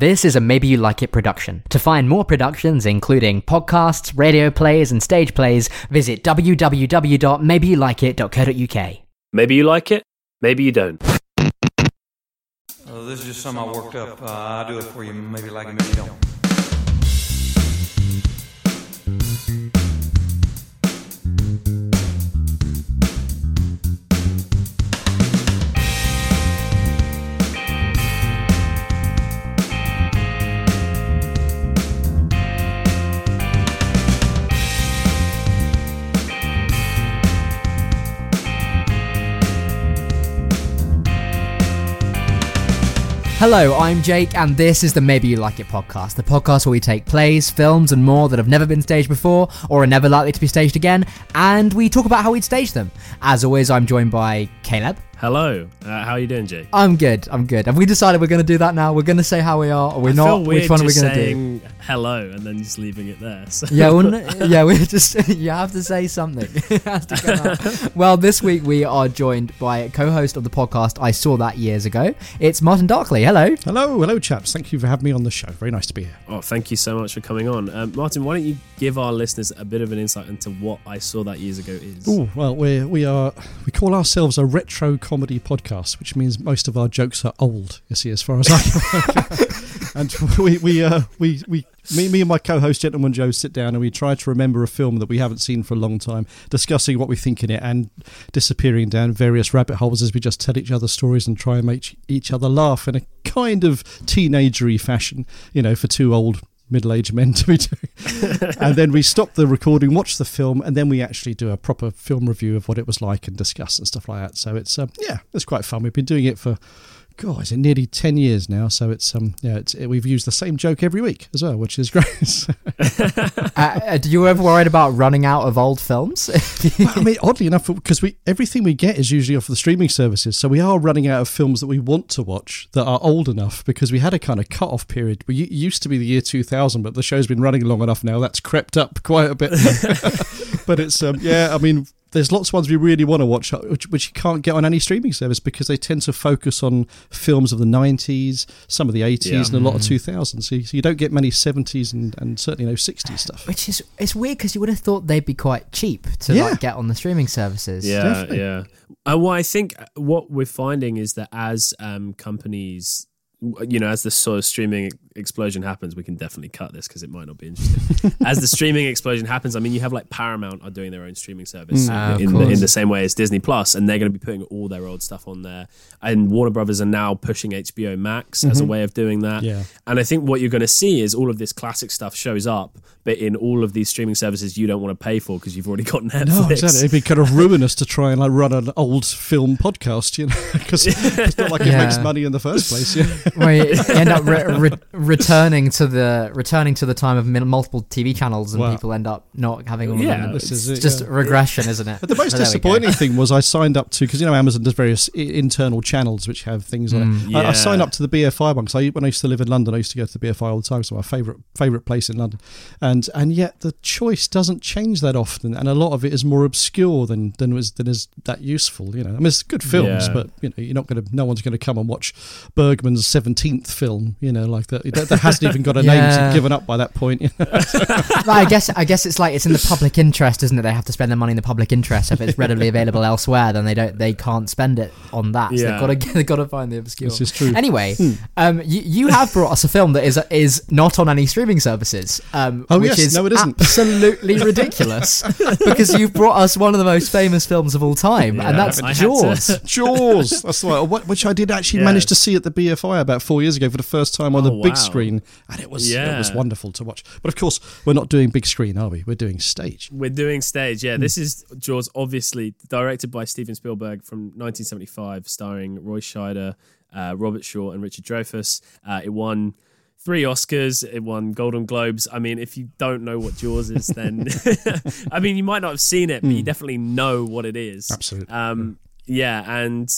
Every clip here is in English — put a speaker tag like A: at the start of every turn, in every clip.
A: This is a Maybe You Like It production. To find more productions, including podcasts, radio plays, and stage plays, visit www.maybeyouLikeIt.co.uk.
B: Maybe you like it, maybe you don't.
C: Uh, this is just something I worked up. Uh, I'll do it for you. Maybe you like it, maybe you don't.
A: Hello, I'm Jake, and this is the Maybe You Like It podcast, the podcast where we take plays, films, and more that have never been staged before or are never likely to be staged again, and we talk about how we'd stage them. As always, I'm joined by Caleb.
B: Hello, uh, how are you doing, Jake?
A: I'm good. I'm good. Have we decided we're going to do that now? We're going to say how we are, or we're
B: I
A: not.
B: feel weird
A: Which one are we going to do?
B: hello and then just leaving it there. So.
A: Yeah, well, n- yeah, we just you have to say something. To well, this week we are joined by a co-host of the podcast. I saw that years ago. It's Martyn Darkly. Hello.
D: Hello, hello, chaps. Thank you for having me on the show. Very nice to be here.
B: Oh, thank you so much for coming on, um, Martin. Why don't you give our listeners a bit of an insight into what I saw that years ago is?
D: Oh well, we we are we call ourselves a retro comedy podcast, which means most of our jokes are old. You see, as far as I can. and we we uh, we we me, me and my co-host gentleman Joe sit down and we try to remember a film that we haven't seen for a long time, discussing what we think in it and disappearing down various rabbit holes as we just tell each other stories and try and make each other laugh in a kind of teenagery fashion, you know, for two old middle-aged men to be doing. and then we stop the recording, watch the film, and then we actually do a proper film review of what it was like and discuss and stuff like that. So it's um, yeah, it's quite fun. We've been doing it for God, is it nearly ten years now? So it's um, yeah, it's we've used the same joke every week as well, which is great.
A: Uh, uh, do you ever worried about running out of old films?
D: Well, I mean, oddly enough, because we everything we get is usually off the streaming services, so we are running out of films that we want to watch that are old enough. Because we had a kind of cut-off period. We used to be the year 2000, but the show's been running long enough now. That's crept up quite a bit. but it's um, yeah, I mean. There's lots of ones we really want to watch, uh, which, which you can't get on any streaming service because they tend to focus on films of the 90s, some of the 80s,
B: Yeah.
D: and a lot of 2000s. So you, so you don't get many 70s and, and certainly no 60s stuff.
A: Which is it's weird because you would have thought they'd be quite cheap to
D: Yeah.
A: like get on the streaming services.
B: Yeah,
D: Definitely.
B: yeah. Uh, well, I think what we're finding is that as um, companies, you know, as the sort of streaming explosion happens, we can definitely cut this because it might not be interesting. as the streaming explosion happens, I mean, you have like Paramount are doing their own streaming service
A: Ah, of
B: in, the, in the same way as Disney Plus, and they're going to be putting all their old stuff on there. And Warner Brothers are now pushing HBO Max as a way of doing that.
D: Yeah.
B: And I think what you're going to see is all of this classic stuff shows up, but in all of these streaming services you don't want to pay for because you've already got Netflix.
D: No, exactly. It'd be kind of ruinous to try and like run an old film podcast, you know, because it's not like it makes money in the first place. Yeah.
A: Where you end up re- re- returning to the returning to the time of multiple TV channels, and people end up not having all of
B: Yeah,
A: them.
D: this is
A: it's
D: it,
A: just
D: yeah.
A: regression, isn't it?
D: But the most
A: But there we go.
D: disappointing thing was I signed up to because you know Amazon does various internal channels which have things on it. Mm, I,
B: I
D: signed up to the BFI one because I, when I used to live in London, I used to go to the BFI all the time. It's my favorite favorite place in London, and and yet the choice doesn't change that often, and a lot of it is more obscure than than was than is that useful. You know, I mean, it's good films,
B: Yeah.
D: but you know, you're not going to. No one's going to come and watch Bergman's seventeenth film. You know, like that. That, that hasn't even got a name.
A: Yeah.
D: So you've given up by that point. You know?
A: But I guess I guess it's like it's in the public interest, isn't it? They have to spend their money in the public interest. If it's readily available elsewhere, then they don't they can't spend it on that. So
B: Yeah.
A: they've got to they've got to find the obscure.
D: This is true.
A: Anyway,
D: Hmm.
A: um, you, you have brought us a film that is is not on any streaming services. Um,
D: Oh,
A: which
D: yes.
A: is
D: No, it isn't.
A: absolutely ridiculous because you've brought us one of the most famous films of all time,
B: Yeah,
A: and that's
B: I
A: Jaws.
D: Jaws. That's the one, wh- which I did actually
B: Yes.
D: manage to see at the BFI about four years ago for the first time on
B: Oh,
D: the big
B: wow.
D: Screen, and it was it was wonderful to watch. But of course, we're not doing big screen, are we? We're doing stage.
B: We're doing stage,
D: Hmm.
B: yeah. This is Jaws, obviously directed by Steven Spielberg from 1975, starring Roy Scheider, uh, Robert Shaw, and Richard Dreyfuss. Uh, it won three Oscars. It won Golden Globes. I mean, if you don't know what Jaws is, then I mean, you might not have seen it, but you definitely know what it is.
D: Hmm. Absolutely.
B: Um, yeah, and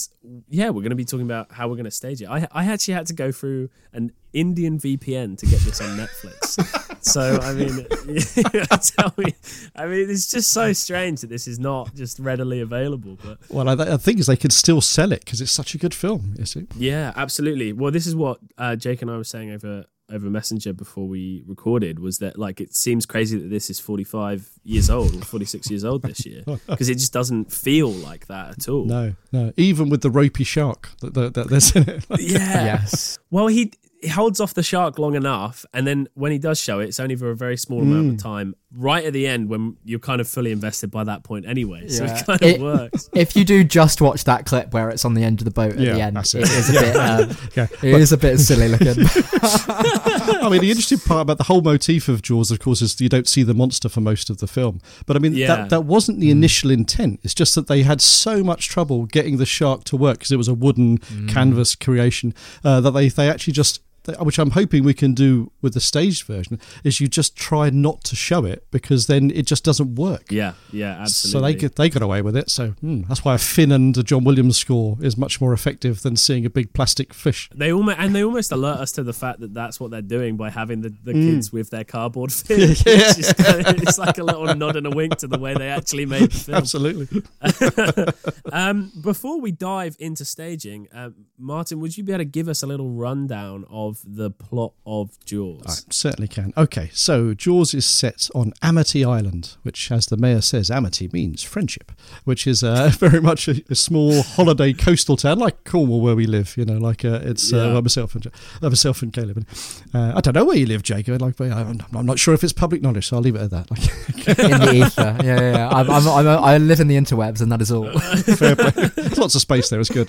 B: yeah, we're going to be talking about how we're going to stage it. I, I actually had to go through an Indian VPN to get this on Netflix. So I mean, tell me, I mean, it's just so strange that this is not just readily available. But
D: Well, I, I think is they could still sell it because it's such a good film. You it?
B: yeah, absolutely. Well, this is what uh, Jake and I were saying over over Messenger before we recorded was that like it seems crazy that this is 45 years old or 46 years old this year because it just doesn't feel like that at all.
D: No, no. Even with the ropey shark that, that, that there's in it.
B: Yeah.
A: Yes.
B: Well, he, he holds off the shark long enough, and then when he does show it, it's only for a very small amount
A: Mm.
B: of time. Right at the end, when you're kind of fully invested by that point anyway, so
A: Yeah.
B: it kind of
A: It-
B: works.
A: If you do just watch that clip where it's on the end of the boat at
D: Yeah,
A: the end,
D: that's
A: it
D: it.
A: is a bit. Um,
D: Yeah.
A: it is a bit silly looking.
D: I mean, the interesting part about the whole motif of Jaws, of course, is you don't see the monster for most of the film. But I mean,
B: Yeah.
D: that, that wasn't the initial intent. It's just that they had so much trouble getting the shark to work because it was a wooden canvas creation uh, that they, they actually just. Which I'm hoping we can do with the staged version is you just try not to show it because then it just doesn't work.
B: Yeah, yeah, absolutely.
D: So they get, they got away with it. So hmm, that's why a fin and a John Williams score is much more effective than seeing a big plastic fish.
B: They almost and they almost alert us to the fact that that's what they're doing by having the, the
D: Mm.
B: kids with their cardboard fins. It's, just kind of- it's like a little nod and a wink to the way they actually made the film.
D: Absolutely.
B: Um, before we dive into staging, uh, Martyn, would you be able to give us a little rundown of the plot of Jaws?
D: I certainly can. Okay, so Jaws is set on Amity Island, which, as the mayor says, Amity means friendship, which is uh, very much a, a small holiday coastal town like Cornwall, where we live. You know, like uh, it's uh,
B: Yeah.
D: well, myself and uh, myself and Caleb. And, uh, I don't know where you live, Jacob. Like, but I'm, I'm not sure if it's public knowledge, so I'll leave it at that. Like,
A: in the ether. Yeah, yeah. yeah. I'm, I'm, I'm a, I live in the interwebs, and that is all.
D: Fair play. There's lots of space there. It's good.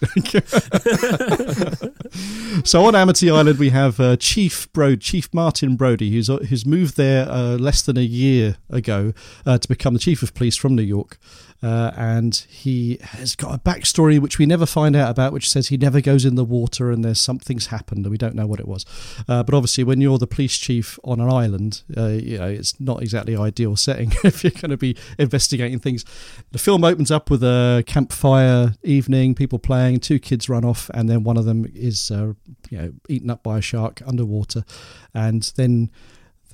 D: so on Amity Island, we have uh, Chief Brode, Chief Martin Brody, who's uh, who's moved there uh, less than a year ago uh, to become the chief of police from New York. Uh, and he has got a backstory which we never find out about, which says he never goes in the water and there's something's happened and we don't know what it was. Uh, but obviously, when you're the police chief on an island, uh, you know it's not exactly ideal setting if you're going to be investigating things. The film opens up with a campfire evening, people playing, two kids run off, and then one of them is uh, you know eaten up by a shark underwater, and then.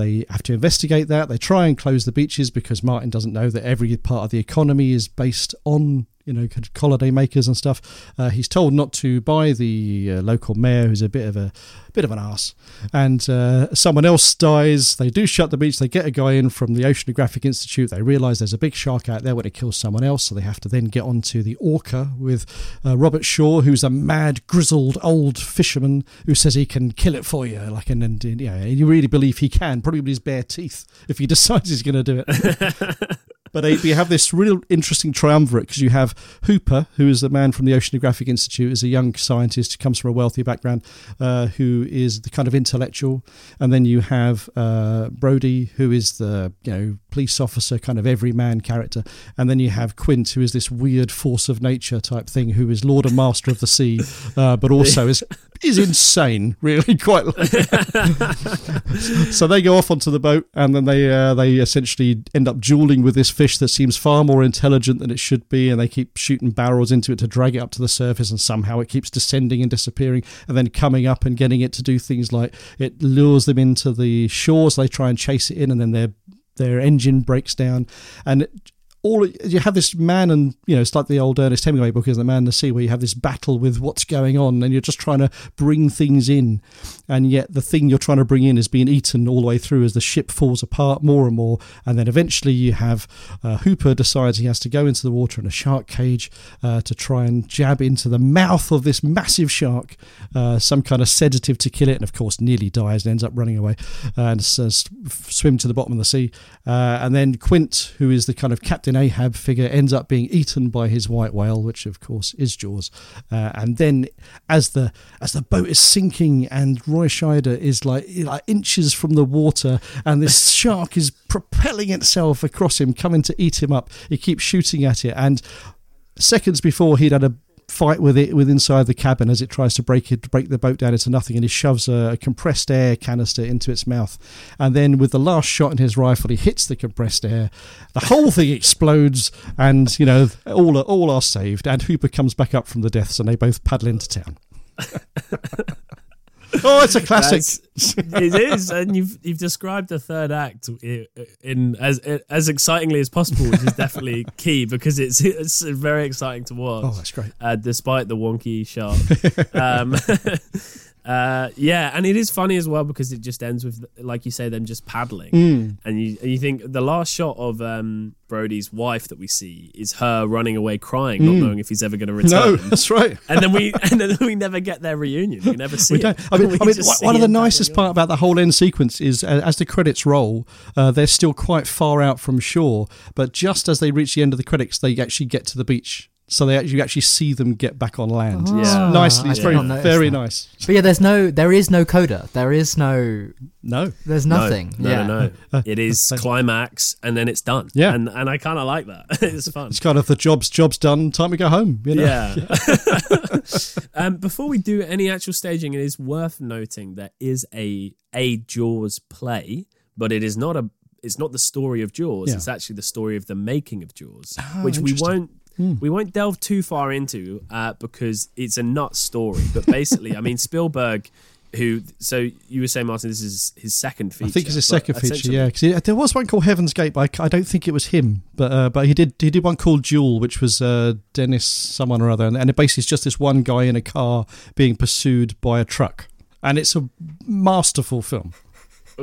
D: They have to investigate that. They try and close the beaches because Martin doesn't know that every part of the economy is based on you know holiday makers and stuff. Uh, he's told not to by the uh, local mayor, who's a bit of a bit of an ass, and uh, someone else dies. They do shut the beach. They get a guy in from the Oceanographic Institute. They realise there's a big shark out there when it kills someone else, so they have to then get onto the Orca with uh, Robert Shaw, who's a mad, grizzled old fisherman who says he can kill it for you. Like, and, and you really believe he can, probably with his bare teeth, if he decides he's going to do it. But uh, you have this real interesting triumvirate because you have Hooper, who is the man from the Oceanographic Institute, is a young scientist who comes from a wealthy background, uh, who is the kind of intellectual, and then you have uh, Brody, who is the you know police officer, kind of everyman character, and then you have Quint, who is this weird force of nature type thing, who is Lord and Master of the Sea, uh, but also is is insane, really quite. so they go off onto the boat, and then they uh, they essentially end up dueling with this fish that seems far more intelligent than it should be, and they keep shooting barrels into it to drag it up to the surface, and somehow it keeps descending and disappearing, and then coming up and getting it to do things like it lures them into the shores. They try and chase it in, and then their their engine breaks down, and all you have this man and you know it's like the old Ernest Hemingway book is the man in the sea where you have this battle with what's going on and you're just trying to bring things in. And yet the thing you're trying to bring in is being eaten all the way through as the ship falls apart more and more. And then eventually you have uh, Hooper decides he has to go into the water in a shark cage uh, to try and jab into the mouth of this massive shark uh, some kind of sedative to kill it. And of course nearly dies and ends up running away and uh, swim to the bottom of the sea. Uh, and then Quint who is the kind of captain Ahab figure ends up being eaten by his white whale, which of course is Jaws. Uh, and then, as the as the boat is sinking and Roy Scheider is like like inches from the water, and this shark is propelling itself across him, coming to eat him up. He keeps shooting at it, and seconds before he'd had a fight with it with inside the cabin as it tries to break it break the boat down into nothing and he shoves a, compressed air canister into its mouth. And then with the last shot in his rifle he hits the compressed air. The whole thing explodes and you know all are, all are saved and Hooper comes back up from the deaths and they both paddle into town Oh, it's a classic.
B: That's- it is, and you've you've described the third act in, in as as excitingly as possible, which is definitely key because it's it's very exciting to watch.
D: Oh, that's great.
B: uh, despite the wonky shark. um, uh, yeah, and it is funny as well because it just ends with, like you say, them just paddling,
D: Hmm.
B: and you and you think the last shot of um, Brody's wife that we see is her running away crying, not knowing if he's ever going to return.
D: Hmm. No, that's right.
B: And then we and then we never get their reunion. We never see
D: We don't.
B: it.
D: I mean, I mean one of the nicest part about the whole end sequence is uh, as the credits roll, uh, they're still quite far out from shore, but just as they reach the end of the credits, they actually get to the beach. So they actually, you actually see them get back on land.
B: Yeah. Ah,
D: nicely. It's very, very
A: that.
D: nice.
A: But yeah, there's no, there is no coda. There is no,
D: No,
A: there's nothing.
B: No,
A: yeah.
B: no, no. It is climax, and then it's done.
D: Yeah.
B: and and I kind of like that. it's fun.
D: it's kind of the job's job's done. Time to go home. You know?
B: Yeah. um, before we do any actual staging, it is worth noting there is a a Jaws play, but it is not a. It's not the story of Jaws.
D: Yeah.
B: It's actually the story of the making of Jaws,
D: Oh,
B: which we
D: interesting.
B: Won't. We won't delve too far into uh, because it's a nut story. But basically, I mean, Spielberg, who so you were saying, Martyn, this is his second feature.
D: I think it's his second feature, yeah. Because there was one called Heaven's Gate, but I, I don't think it was him. But uh, but he did he did one called Duel, which was uh, Dennis someone or other, and, and it basically is just this one guy in a car being pursued by a truck, and it's a masterful film.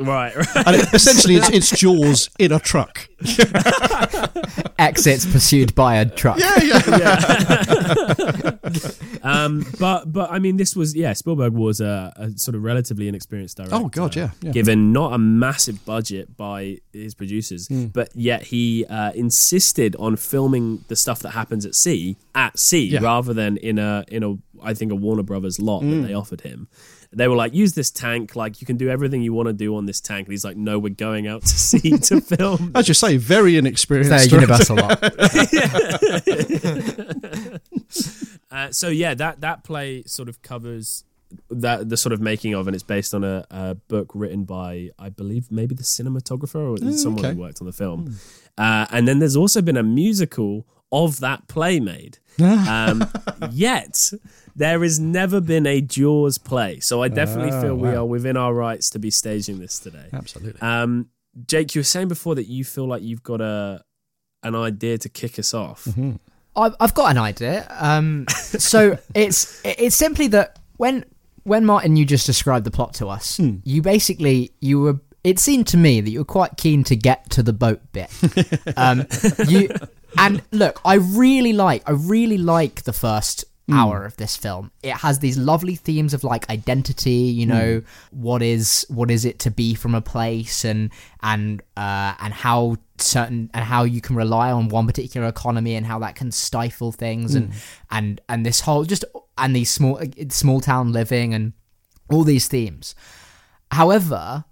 B: Right, right.
D: And it, essentially, it's, it's Jaws in a truck.
A: Exits pursued by a truck.
D: Yeah, yeah.
B: um, but but I mean, this was yeah. Spielberg was a, a sort of relatively inexperienced director.
D: Oh God, yeah, yeah.
B: Given not a massive budget by his producers,
D: Hmm.
B: but yet he uh, insisted on filming the stuff that happens at sea at sea
D: Yeah.
B: rather than in a in a I think a Warner Brothers lot
D: Hmm.
B: that they offered him. They were like, use this tank, like you can do everything you want to do on this tank. And he's like, no, we're going out to sea to film.
D: As you say, very inexperienced.
A: It's their universal lot.
B: Uh, so yeah, that that play sort of covers that the sort of making of, and it's based on a, a book written by I believe maybe the cinematographer or someone
D: okay.
B: who worked on the film. Uh, and then there's also been a musical of that play made. Um, yet there has never been a Jaws play, so I definitely
D: Oh,
B: feel we are within our rights to be staging this today.
D: Absolutely.
B: Um, Jake, you were saying before that you feel like you've got a an idea to kick us off.
D: Mm-hmm.
A: I've, I've got an idea. Um, so it's it's simply that when when Martyn you just described the plot to us,
D: Hmm.
A: you basically you were. It seemed to me that you were quite keen to get to the boat bit. um, you and look, I really like I really like the first
D: Hmm.
A: hour of this film. It has these lovely themes of like identity, you know,
D: Hmm.
A: what is what is it to be from a place and and uh and how certain and how you can rely on one particular economy and how that can stifle things and and and this whole just and these small small town living and all these themes. However,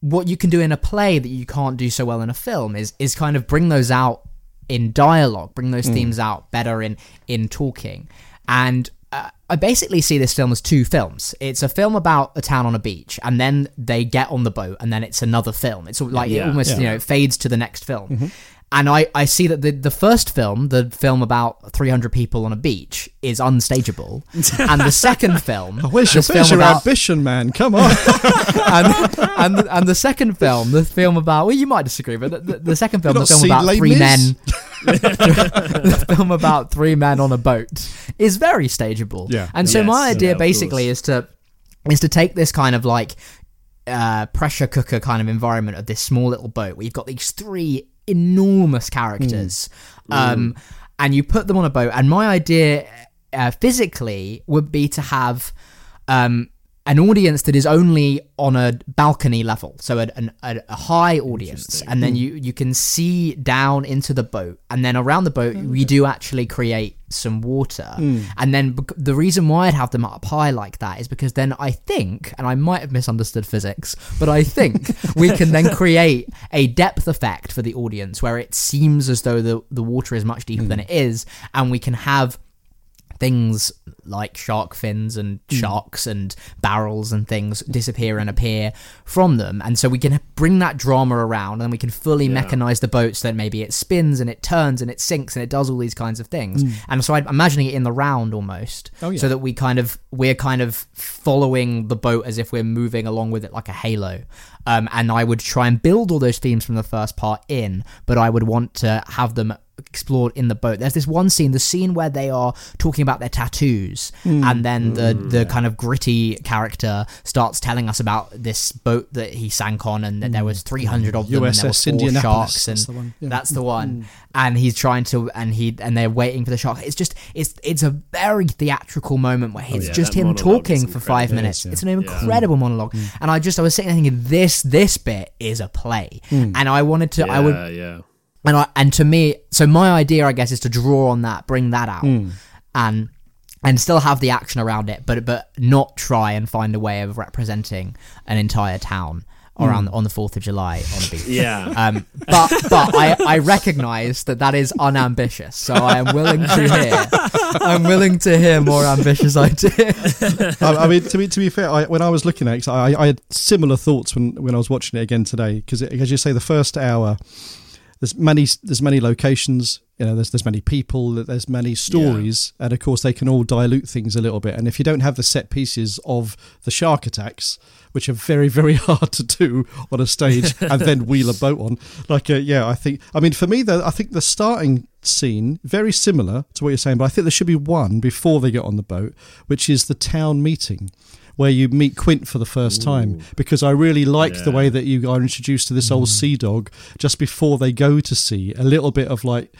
A: what you can do in a play that you can't do so well in a film is is kind of bring those out in dialogue, bring those themes out better in in talking. And uh, I basically see this film as two films. It's a film about a town on a beach, and then they get on the boat, and then it's another film. It's like it almost
D: Yeah.
A: you know it fades to the next film. And I, I see that the, the first film, the film about 300 people on a beach, is unstageable. and the second film,
D: Where's your,
A: this
D: where's
A: film
D: your
A: about-
D: ambition, man? Come on.
A: and and the, and the second film, the film about well, you might disagree, but the, the, the second film, the film about
D: Les
A: three
D: Mis?
A: men, the film about three men on a boat, is very stageable.
D: Yeah.
A: and so
B: Yes,
A: my idea
B: yeah,
A: basically
B: course.
A: is to is to take this kind of like uh, pressure cooker kind of environment of this small little boat where you've got these three enormous characters, um, and you put them on a boat. And my idea uh, physically would be to have um, an audience that is only on a balcony level, so a, a, a high audience, and then hmm. you you can see down into the boat, and then around the boat oh, we do actually create some water, hmm. and then the reason why I'd have them up high like that is because then I think, and I might have misunderstood physics, but I think we can then create a depth effect for the audience where it seems as though the the water is much deeper hmm. than it is, and we can have things like shark fins and sharks and barrels and things disappear and appear from them. And so we can bring that drama around and we can fully
B: Yeah.
A: mechanize the boat so that maybe it spins and it turns and it sinks and it does all these kinds of things. And so i'm imagining it in the round almost
D: Oh, yeah.
A: so that we kind of we're kind of following the boat as if we're moving along with it like a halo. Um, and i would try and build all those themes from the first part in but i would want to have them explored in the boat. There's this one scene, the scene where they are talking about their tattoos, and then the hmm. the kind of gritty character starts telling us about this boat that he sank on, and that there was 300 of them, and there were four
D: Indianapolis,
A: sharks, and
D: that's the one, yeah.
A: that's the one. And he's trying to, and he and they're waiting for the shark. It's just, it's it's a very theatrical moment where oh, it's
B: yeah,
A: just him talking for five
B: incredible.
A: minutes.
D: It is, yeah.
A: It's an incredible monologue, and I just I was sitting there thinking, this this bit is a play, and I wanted to, I would
B: Yeah, yeah.
A: And I and to me, so my idea, I guess, is to draw on that, bring that out, and and still have the action around it, but but not try and find a way of representing an entire town around on the Fourth of July on a beach.
B: Yeah.
A: Um, but but I, I recognise that that is unambitious, so I am willing to hear. I'm willing to hear more ambitious ideas.
D: I, I mean, to be to be fair, I, when I was looking at it, I, I had similar thoughts when, when I was watching it again today. Because as you say, the first hour, there's many there's many locations. You know, there's there's many people. There's many stories, and of course they can all dilute things a little bit. And if you don't have the set pieces of the shark attacks, which are very very hard to do on a stage, and then wheel a boat on, like uh, yeah, I think. I mean, for me though, I think the starting scene very similar to what you're saying, but I think there should be one before they get on the boat, which is the town meeting. Where you meet Quint for the first time, because I really like the way that you are introduced to this old mm. sea dog just before they go to sea. A little bit of like,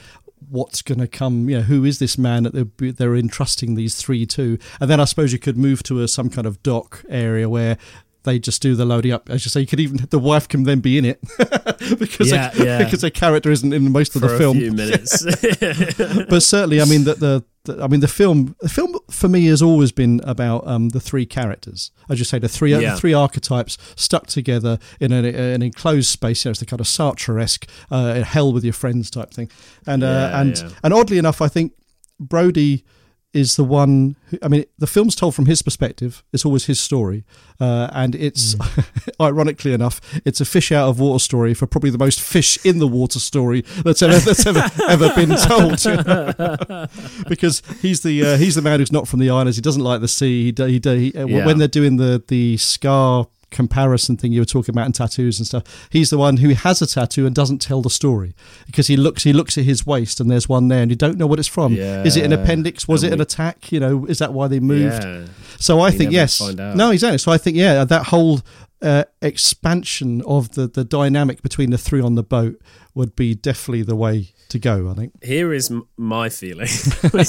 D: what's going to come? You know, who is this man that they're, they're entrusting these three to? And then I suppose you could move to a, some kind of dock area where they just do the loading up. As you say, you could even the wife can then be in it because
B: Yeah,
D: her,
B: yeah.
D: because her character isn't in most of
B: For
D: the
B: a
D: film
B: few minutes.
D: but certainly, I mean that the, the, I mean the film. The film for me has always been about um, the three characters. As you say, the three
B: Yeah.
D: the three archetypes stuck together in an, an enclosed space. You know, it's the kind of Sartre-esque uh, hell with your friends type thing. And uh, and and oddly enough, I think Brody is the one who, I mean, the film's told from his perspective. It's always his story. Uh, and it's, ironically enough, it's a fish out of water story for probably the most fish in the water story that's ever, that's ever, ever been told. because he's the, uh, he's the man who's not from the islands. He doesn't like the sea. He, he, he uh,
B: Yeah.
D: when they're doing the, the scar comparison thing you were talking about in tattoos and stuff he's the one who has a tattoo and doesn't tell the story because he looks he looks at his waist and there's one there and you don't know what it's from. Is it an appendix? Was
B: And
D: it an attack? You know is that why they moved?
B: Yeah.
D: so I
B: You
D: think yes. No, exactly. So I think yeah, that whole uh, expansion of the the dynamic between the three on the boat would be definitely the way to go. I think
B: Here is m- my feeling, which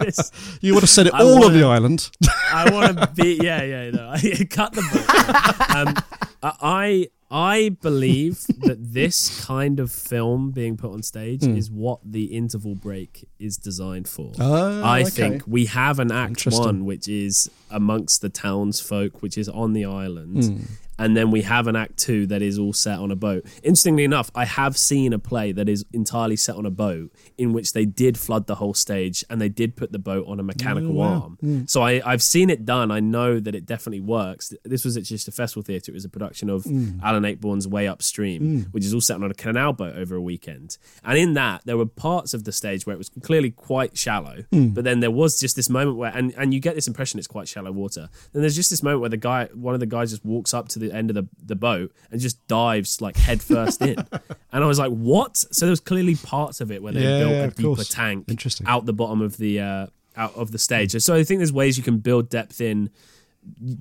B: is
D: you would have said it
B: I
D: all on the island.
B: I want to be yeah yeah no I cut the book. Um, I I believe that this kind of film being put on stage is what the interval break is designed for.
D: Oh,
B: I
D: okay.
B: think we have an act one which is amongst the townsfolk, which is on the island.
D: Hmm.
B: And then we have an act two that is all set on a boat. Interestingly enough, I have seen a play that is entirely set on a boat in which they did flood the whole stage and they did put the boat on a mechanical arm.
D: Hmm.
B: So I, I've seen it done. I know that it definitely works. This was at Chichester Festival Theatre. It was a production of
D: Hmm.
B: Alan Ayckbourn's Way Upstream, which is all set on a canal boat over a weekend. And in that, there were parts of the stage where it was clearly quite shallow,
D: Hmm.
B: but then there was just this moment where, and, and you get this impression it's quite shallow water. Then there's just this moment where the guy, one of the guys, just walks up to the end of the, the boat and just dives like head first in. And I was like, what? So there was clearly parts of it where they
D: Yeah,
B: built
D: yeah,
B: a deeper
D: course.
B: tank
D: Interesting.
B: out the bottom of the uh, out of the stage. So I think there's ways you can build depth in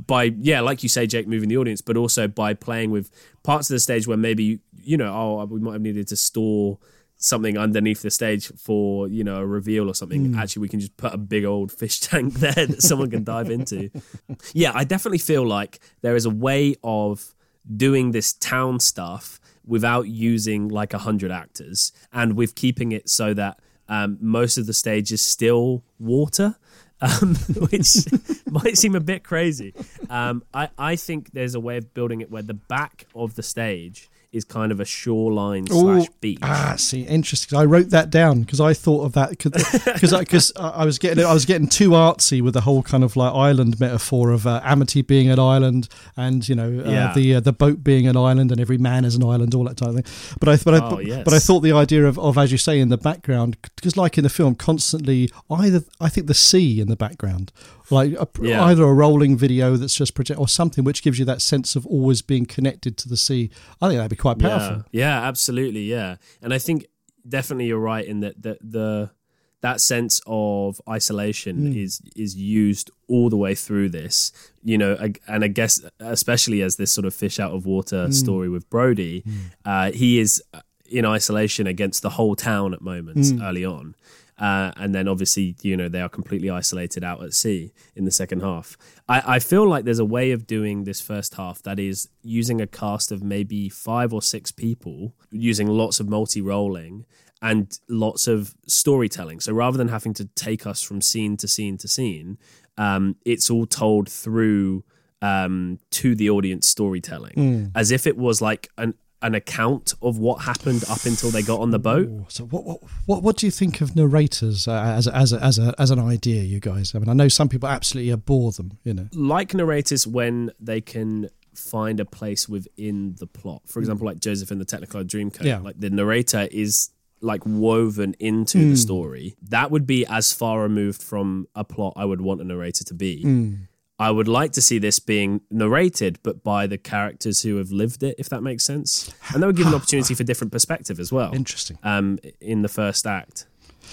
B: by yeah, like you say, Jake, moving the audience, but also by playing with parts of the stage where maybe you know, oh, we might have needed to store something underneath the stage for you know a reveal or something. Actually, we can just put a big old fish tank there that someone can dive into. Yeah, I definitely feel like there is a way of doing this town stuff without using like a hundred actors, and with keeping it so that um, most of the stage is still water um, which might seem a bit crazy. Um, I, I think there's a way of building it where the back of the stage is kind of a shoreline
D: Ooh,
B: slash beach.
D: Ah, see, interesting. I wrote that down because I thought of that because because I, I was getting I was getting too artsy with the whole kind of like island metaphor of uh, Amity being an island and you know uh,
B: Yeah.
D: the uh, the boat being an island and every man is an island, all that type of thing. But I but I
B: Oh,
D: but,
B: yes.
D: but I thought the idea of, of as you say in the background because like in the film, constantly either I think the sea in the background. Like a,
B: Yeah.
D: either a rolling video that's just project or something which gives you that sense of always being connected to the sea. I think that'd be quite powerful.
B: Yeah, yeah, absolutely, yeah. And I think definitely you're right in that the, the that sense of isolation mm. is is used all the way through this. You know, and I guess especially as this sort of fish out of water mm. story with Brody, mm. uh, he is uh, in isolation against the whole town at moments early on. Uh, and then obviously, you know, they are completely isolated out at sea in the second half. I, I feel like there's a way of doing this first half that is using a cast of maybe five or six people, using lots of multi rolling and lots of storytelling. So rather than having to take us from scene to scene to scene, um, it's all told through um, to the audience storytelling, as if it was like an an account of what happened up until they got on the boat.
D: Ooh, So what what what, what do you think of narrators uh, as a- as a, as a, as an idea, you guys? I mean, I know some people absolutely abhor them. You know,
B: like narrators when they can find a place within the plot. For hmm. example, like Joseph in the Technicolor Dreamcoat,
D: Yeah.
B: like the narrator is like woven into the hmm. story. That would be as far removed from a plot I would want a narrator to be. Hmm. I would like to see this being narrated, but by the characters who have lived it, if that makes sense. And that would give an opportunity for different perspective as well.
D: interesting.
B: Um, in the first act.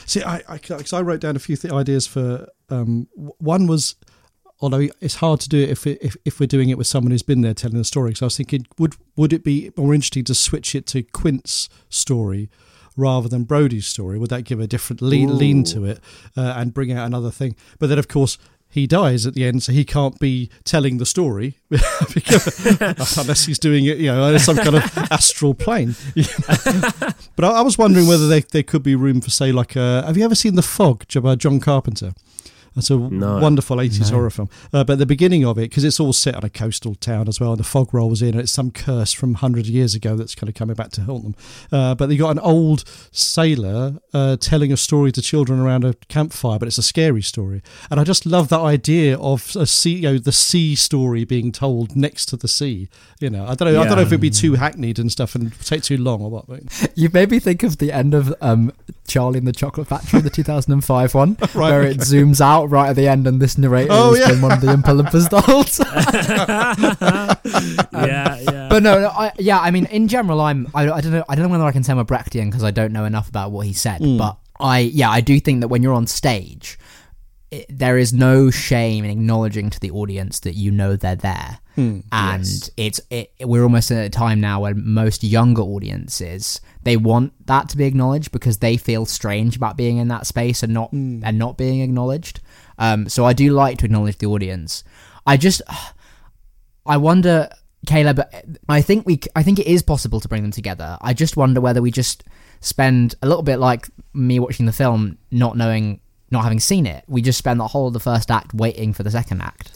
D: See, I I, 'cause I wrote down a few th- ideas for. Um, one was, although it's hard to do it if, it if if we're doing it with someone who's been there telling the story. So I was thinking, would would it be more interesting to switch it to Quint's story? Rather than Brody's story, would that give a different lean, lean to it uh, and bring out another thing? But then, of course, he dies at the end, so he can't be telling the story because- unless he's doing it, you know, some kind of astral plane. you know. But I, I was wondering whether there, there could be room for, say, like, a, have you ever seen The Fog by John Carpenter? That's a
B: No.
D: wonderful 80s horror film. Uh, but the beginning of it, because it's all set on a coastal town as well, and the fog rolls in, and it's some curse from 100 years ago that's kind of coming back to haunt them. Uh, but they got an old sailor uh, telling a story to children around a campfire, but it's a scary story. And I just love that idea of a sea, you know, the sea story being told next to the sea. You know, I don't know, I don't know if it'd be too hackneyed and stuff and take too long or what. But
A: You made me think of the end of um, Charlie and the Chocolate Factory, the 2005 one, where it zooms out right at the end and this narrator
D: Oh,
A: has
D: yeah.
A: been one of the Oompa Loompas dolls.
B: yeah, um, yeah.
A: but no, no I, yeah, I mean, in general, I'm, I, I don't know, I don't know whether I can say I'm a Brechtian because I don't know enough about what he said, hmm. but I, yeah, I do think that when you're on stage, it, there is no shame in acknowledging to the audience that you know they're there. Hmm, and it's it, we're almost at a time now where most younger audiences they want that to be acknowledged because they feel strange about being in that space and not hmm. and not being acknowledged. Um, so I do like to acknowledge the audience. I just I wonder, Caleb. I think we. I think it is possible to bring them together. I just wonder whether we just spend a little bit like me watching the film, not knowing, not having seen it. We just spend the whole of the first act waiting for the second act.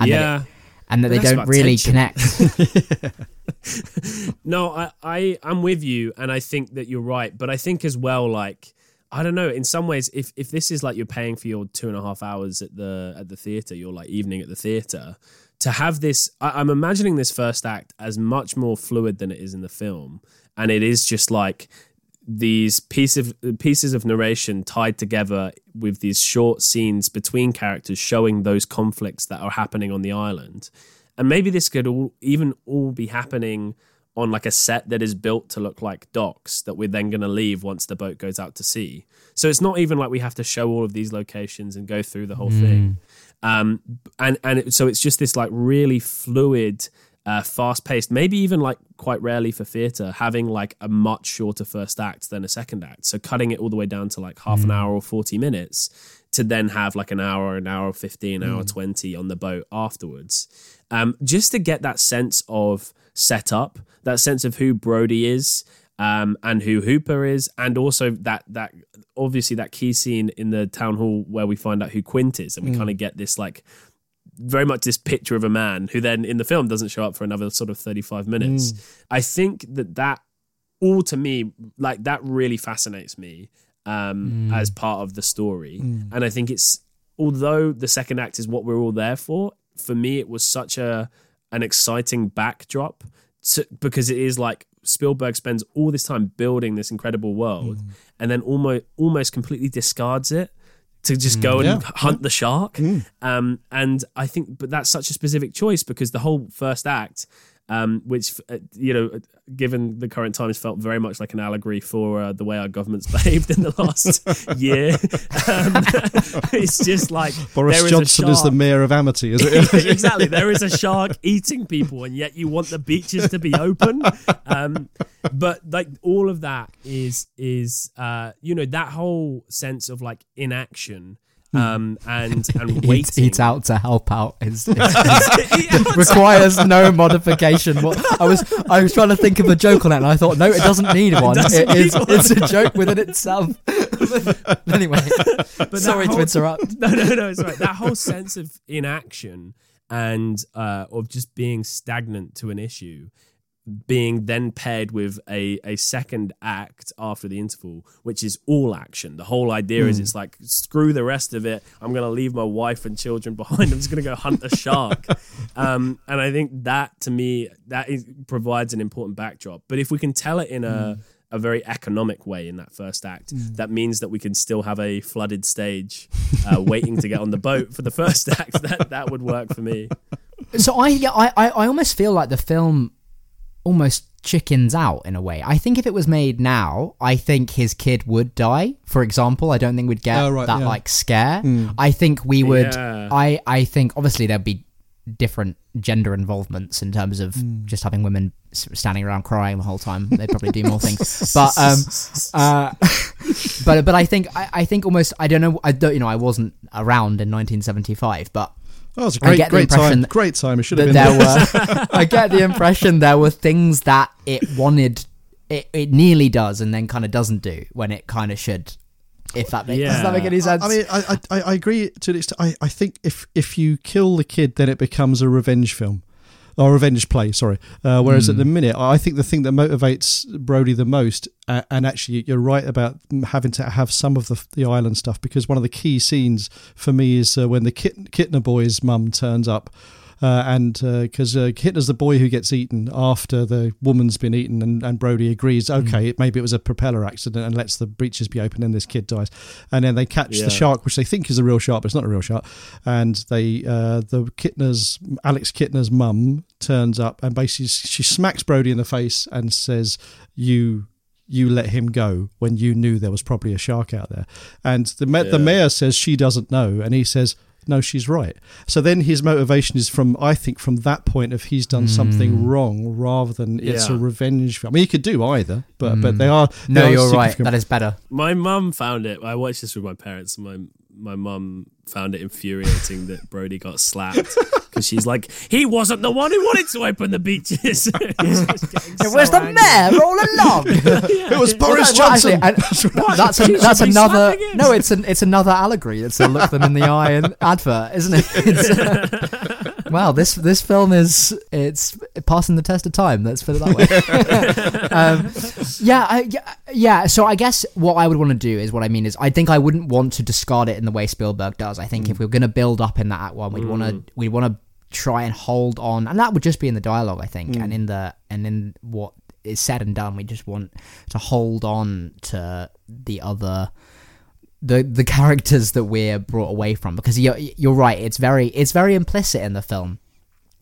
A: And that
B: yeah.
A: it- and that they don't really
B: tension.
A: connect.
B: No, I, I I'm with you, and I think that you're right. But I think as well, like I don't know. In some ways, if if this is like you're paying for your two and a half hours at the at the theater, your like evening at the theater, to have this, I, I'm imagining this first act as much more fluid than it is in the film, and it is just like these piece of pieces of narration tied together with these short scenes between characters showing those conflicts that are happening on the island and maybe this could all even all be happening on like a set that is built to look like docks that we're then going to leave once the boat goes out to sea. So it's not even like we have to show all of these locations and go through the whole thing. Um and and it, so it's just this like really fluid uh, fast paced, maybe even like quite rarely for theatre, having like a much shorter first act than a second act. So cutting it all the way down to like half an hour or 40 minutes to then have like an hour, an hour 15, hour 20 on the boat afterwards. Um, just to get that sense of setup, that sense of who Brody is. Um, and who Hooper is, and also that that obviously that key scene in the town hall where we find out who Quint is, and we kind of get this like very much this picture of a man who then in the film doesn't show up for another sort of 35 minutes. Mm. I think that that all to me, like that really fascinates me um, mm. as part of the story. Mm. And I think it's, although the second act is what we're all there for, for me, it was such a, an exciting backdrop to, because it is like Spielberg spends all this time building this incredible world and then almost almost completely discards it to just go and
D: Yeah.
B: hunt the shark. Um, and I think, but that's such a specific choice because the whole first act, um, which uh, you know, given the current times, felt very much like an allegory for uh, the way our government's behaved in the last year. Um, it's just like
D: Boris
B: there is a
D: Johnson is the mayor of Amity, is it?
B: exactly. There is a shark eating people, and yet you want the beaches to be open. Um, but like all of that is is uh, you know that whole sense of like inaction um, and and
A: Eat,
B: waiting.
A: eat out to help out is, is- is- requires no modification. What I was I was trying to think of a joke on it, and I thought, no, it doesn't need one. It is
B: need one.
A: it's a joke within itself. anyway,
B: that
A: sorry to
B: whole-
A: interrupt.
B: no, no, no. It's right. That whole sense of inaction and uh, of just being stagnant to an issue, being then paired with a a second act after the interval, which is all action. The whole idea is it's like screw the rest of it. I'm going to leave my wife and children behind. I'm just going to go hunt a shark. um, and I think that to me that is, provides an important backdrop. But if we can tell it in a a very economic way in that first act. That means that we can still have a flooded stage uh, waiting to get on the boat for the first act. That that would work for me.
A: So I, yeah, I, I, I almost feel like the film almost chickens out in a way. I think if it was made now, I think his kid would die. For example, I don't think we'd get
D: Oh, right,
A: that
D: yeah.
A: like scare. I think we would.
B: Yeah.
A: I, I think obviously there'd be different gender involvements in terms of just having women standing around crying the whole time. They'd probably do more things. But um, uh, but but I think I, I think almost I don't know I don't you know I wasn't around in 1975, but
D: Oh, it was a
A: I
D: great,
A: get the
D: great
A: impression
D: time.
A: that-
D: Great time. It should have been.
A: there were I get the impression there were things that it wanted it, it nearly does and then kind of doesn't do when it kind of should if that makes does that make any sense
D: I mean, I, I, I agree to an extent. I, I think if if you kill the kid, then it becomes a revenge film. Or revenge play, sorry. Uh, whereas at the minute, I think the thing that motivates Brody the most, uh, and actually you're right about having to have some of the the island stuff, because one of the key scenes for me is uh, when the Kit- Kittner boy's mum turns up, and because uh, Kittner's the boy who gets eaten after the woman's been eaten, and, and Brody agrees, okay, it, maybe it was a propeller accident, and lets the breeches be open, and this kid dies, and then they catch
B: Yeah.
D: the shark, which they think is a real shark, but it's not a real shark, and they uh, the Kittner's Alex Kittner's mum turns up, and basically she smacks Brody in the face and says, "You." You let him go when you knew there was probably a shark out there, and the ma- the mayor says she doesn't know, and he says, "No, she's right." So then his motivation is from, I think, from that point of he's done something mm. wrong rather than it's a revenge film. I mean, you could do either, but but mm. they are. they
A: no
D: are
A: you're right
D: significant.
A: that is better
B: My mum found it. I watched this with my parents. And my my mum found it infuriating that Brody got slapped because she's like, he wasn't the one who wanted to open the beaches.
A: it was the mayor all along.
D: It was Boris
A: Well, no,
D: Johnson.
A: actually, and- that's a, that's another no it's an it's another allegory. It's a look them in the eye and advert isn't it? It's, wow this this film is it's passing the test of time let's put it that way. Um, yeah, I, yeah yeah so I guess what I would want to do is what I mean is I think I wouldn't want to discard it in the way Spielberg does. I think if mm. we are going to build up in that act one we'd want to mm. we want to try and hold on and that would just be in the dialogue I think and mm. in the and in what is said and done we just want to hold on to the other the the characters that we're brought away from because you're you're right it's very it's very implicit in the film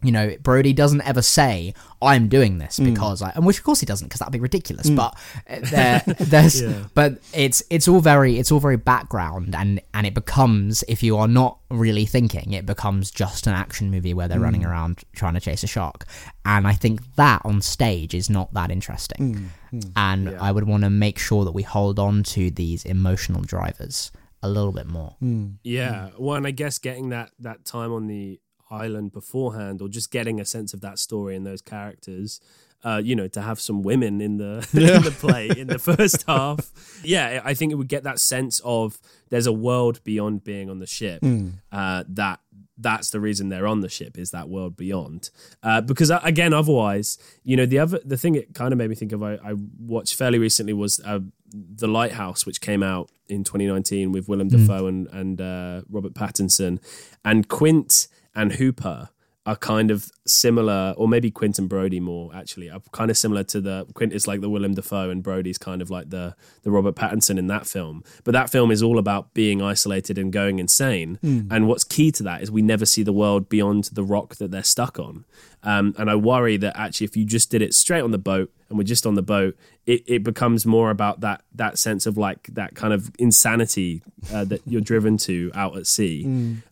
A: you know Brody doesn't ever say I'm doing this mm. because I and which of course he doesn't because that'd be ridiculous mm. but uh, there there's
B: Yeah.
A: but it's it's all very it's all very background and and it becomes if you are not really thinking it becomes just an action movie where they're mm. running around trying to chase a shark. And I think that on stage is not that interesting. And
B: Yeah.
A: I would want to make sure that we hold on to these emotional drivers a little bit more.
B: Yeah, well, and I guess getting that that time on the island beforehand, or just getting a sense of that story and those characters. Uh, you know, to have some women in the in the play in the first half. Yeah, I think it would get that sense of there's a world beyond being on the ship uh, that that's the reason they're on the ship is that world beyond. Uh, because uh, again, otherwise, you know, the other the thing it kind of made me think of I, I watched fairly recently was uh, the Lighthouse, which came out in 2019 with Willem Dafoe and and uh, Robert Pattinson, and Quint and Hooper are kind of similar, or maybe Quint and Brody more actually are kind of similar to the Quint is like the Willem Dafoe and Brody's kind of like the the Robert Pattinson in that film. But that film is all about being isolated and going insane. And what's key to that is we never see the world beyond the rock that they're stuck on. Um, and I worry that actually, if you just did it straight on the boat and we're just on the boat, it, it becomes more about that that sense of like that kind of insanity uh, that you're driven to out at sea,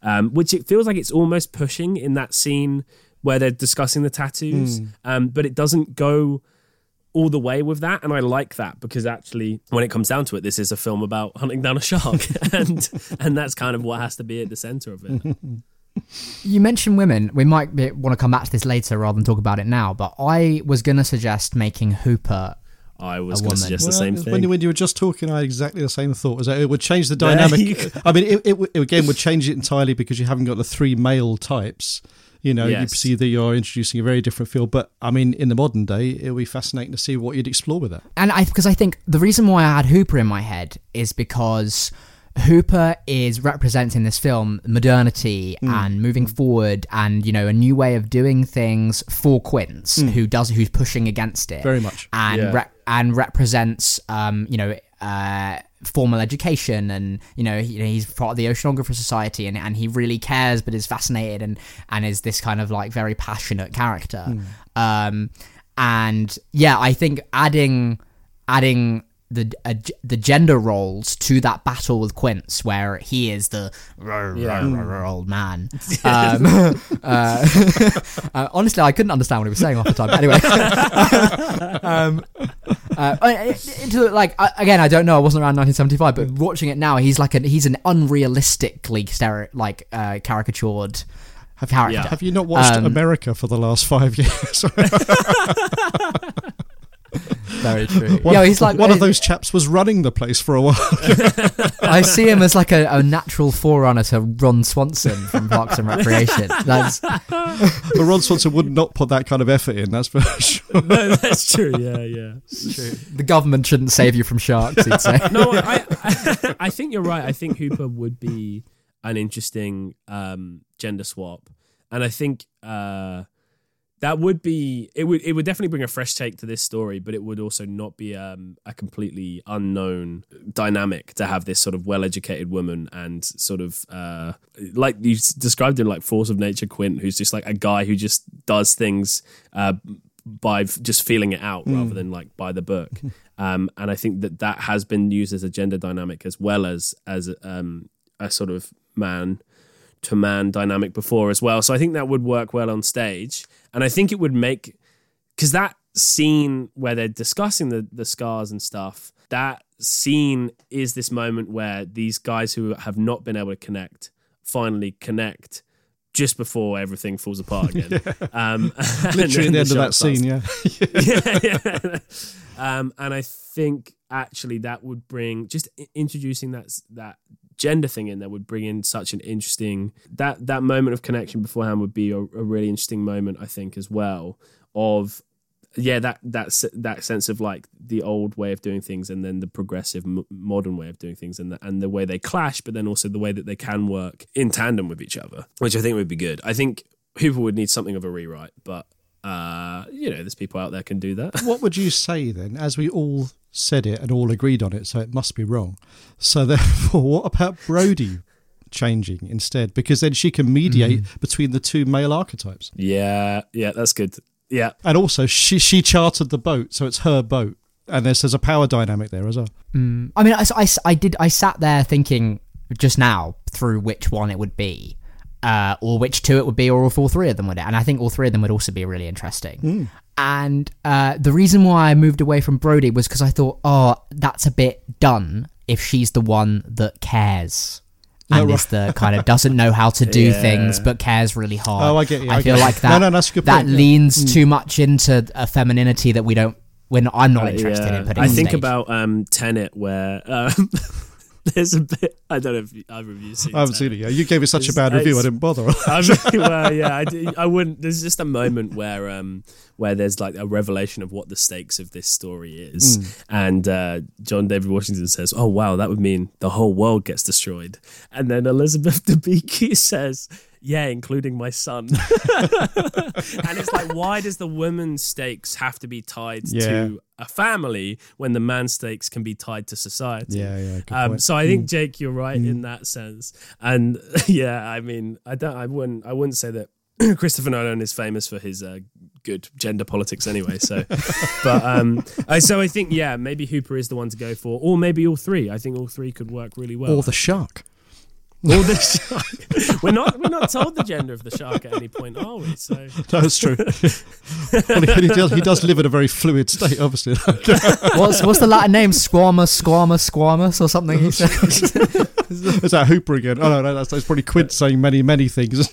B: um, which it feels like it's almost pushing in that scene where they're discussing the tattoos, um, but it doesn't go all the way with that and i like that because actually when it comes down to it this is a film about hunting down a shark and and that's kind of what has to be at the center of it
A: You mentioned women. We might be, want to come back to this later rather than talk about it now. But I was going to suggest making Hooper.
B: i was going to
A: woman.
B: suggest the
D: Well,
B: same
D: When
B: thing
D: you, when you were just talking, I had exactly the same thought. Was that it would change the dynamic? I mean, it, it, it again would change it entirely because you haven't got the three male types. You know, you
B: Yes.
D: see that you're introducing a very different feel. But I mean, in the modern day, it would be fascinating to see what you'd explore with that.
A: And I, because I think the reason why I had Hooper in my head is because Hooper is representing this film modernity and moving forward and, you know, a new way of doing things for Quince, who does, who's pushing against it.
D: Very much.
A: and
B: Yeah.
A: re- and represents um you know uh formal education and you know, he, he's part of the oceanographer society and, and he really cares but is fascinated and and is this kind of like very passionate character. Um and yeah i think adding adding the uh, the gender roles to that battle with Quince, where he is the rah, old man. Um, uh, uh, honestly, I couldn't understand what he was saying half the time. Anyway, um, uh, into like I- again, I don't know. I wasn't around 1975, but watching it now, he's like a he's an unrealistically stereo, like uh, caricatured character.
B: Yeah.
D: Have you not watched
A: Um,
D: America for the last five years?
A: Very true.
D: one,
A: yeah, he's like
D: one of those chaps was running the place for a while.
A: I see him as like a, a natural forerunner to Ron Swanson from Parks and Recreation. That's
D: but Ron Swanson would not put that kind of effort in. That's for sure.
B: no, that's true. Yeah, yeah.
A: true. The government shouldn't save you from sharks, he'd say.
B: No, I, I, I think you're right. I think Hooper would be an interesting um, gender swap, and I think uh, that would be it. Would it would definitely bring a fresh take to this story, but it would also not be um, a completely unknown dynamic to have this sort of well-educated woman and sort of uh, like you described in like Force of Nature, Quint, who's just like a guy who just does things. Uh, by just feeling it out rather than like by the book um, and I think that that has been used as a gender dynamic as well as as um, a sort of man to man dynamic before as well. So I think that would work well on stage, and I think it would make because that scene where they're discussing the the scars and stuff. That scene is this moment where these guys who have not been able to connect finally connect just before everything falls apart again. um,
D: Literally at
B: then
D: the end of that
B: starts
D: scene, yeah.
B: yeah, yeah. Um, and I think actually that would bring just introducing that that gender thing in there would bring in such an interesting that that moment of connection beforehand would be a, a really interesting moment I think as well of yeah that that s- that sense of like the old way of doing things and then the progressive m- modern way of doing things and the, and the way they clash but then also the way that they can work in tandem with each other which I think would be good. I think Hooper would need something of a rewrite but uh you know there's people out there can do that.
D: What would you say then, as we all said it and all agreed on it, so it must be wrong. So therefore, what about Brody changing instead? Because then she can mediate between the two male archetypes.
B: yeah yeah that's good yeah
D: And also, she she chartered the boat, so it's her boat, and there's there's a power dynamic there as well.
A: Mm. I mean, I, I, I did. I sat there thinking just now through which one it would be, uh, or which two it would be, or if all three of them would. It? And I think all three of them would also be really interesting. And uh, the reason why I moved away from Brody was because I thought, oh, that's a bit done if she's the one that cares. And
D: Oh,
A: is the kind of doesn't know how to do
B: Yeah.
A: things, but cares really hard.
D: Oh, I get you, I
A: feel like that.
D: No, no, that's a good
A: that
D: point, yeah.
A: leans too much into a femininity that we don't. When I'm not
B: Uh,
A: interested
B: yeah.
A: in putting.
B: I
A: on
B: think
A: stage.
B: about um Tenet where um, there's a bit. I don't know if either of you seen.
D: I haven't seen it yet. You gave it such a bad review, I didn't bother.
B: I mean, well, yeah, I, do- I wouldn't. There's just a moment where um where there's like a revelation of what the stakes of this story is,
D: Mm.
B: and uh, John David Washington says, "Oh wow, that would mean the whole world gets destroyed," and then Elizabeth Debicki says. Yeah, including my son. and it's like, why does the woman's stakes have to be tied
D: Yeah.
B: to a family when the man's stakes can be tied to society?
D: yeah, yeah.
B: Um, so I think Jake, you're right in that sense, and yeah, I mean, I don't, I wouldn't, I wouldn't say that Christopher Nolan is famous for his uh, good gender politics anyway. So, but um, I, so I think yeah, maybe Hooper is the one to go for, or maybe all three. I think all three could work really well.
D: or the shark.
B: Or the shark. we're not, we're not told the gender of the shark at any point, are we? So
D: That's true. Well, he, he does, he does live in a very fluid state, obviously.
A: What's what's the Latin name? Squamous, squamous, squamous, or something? He says.
D: Is that Hooper again? Oh no, no that's, that's probably Quint saying many, many things.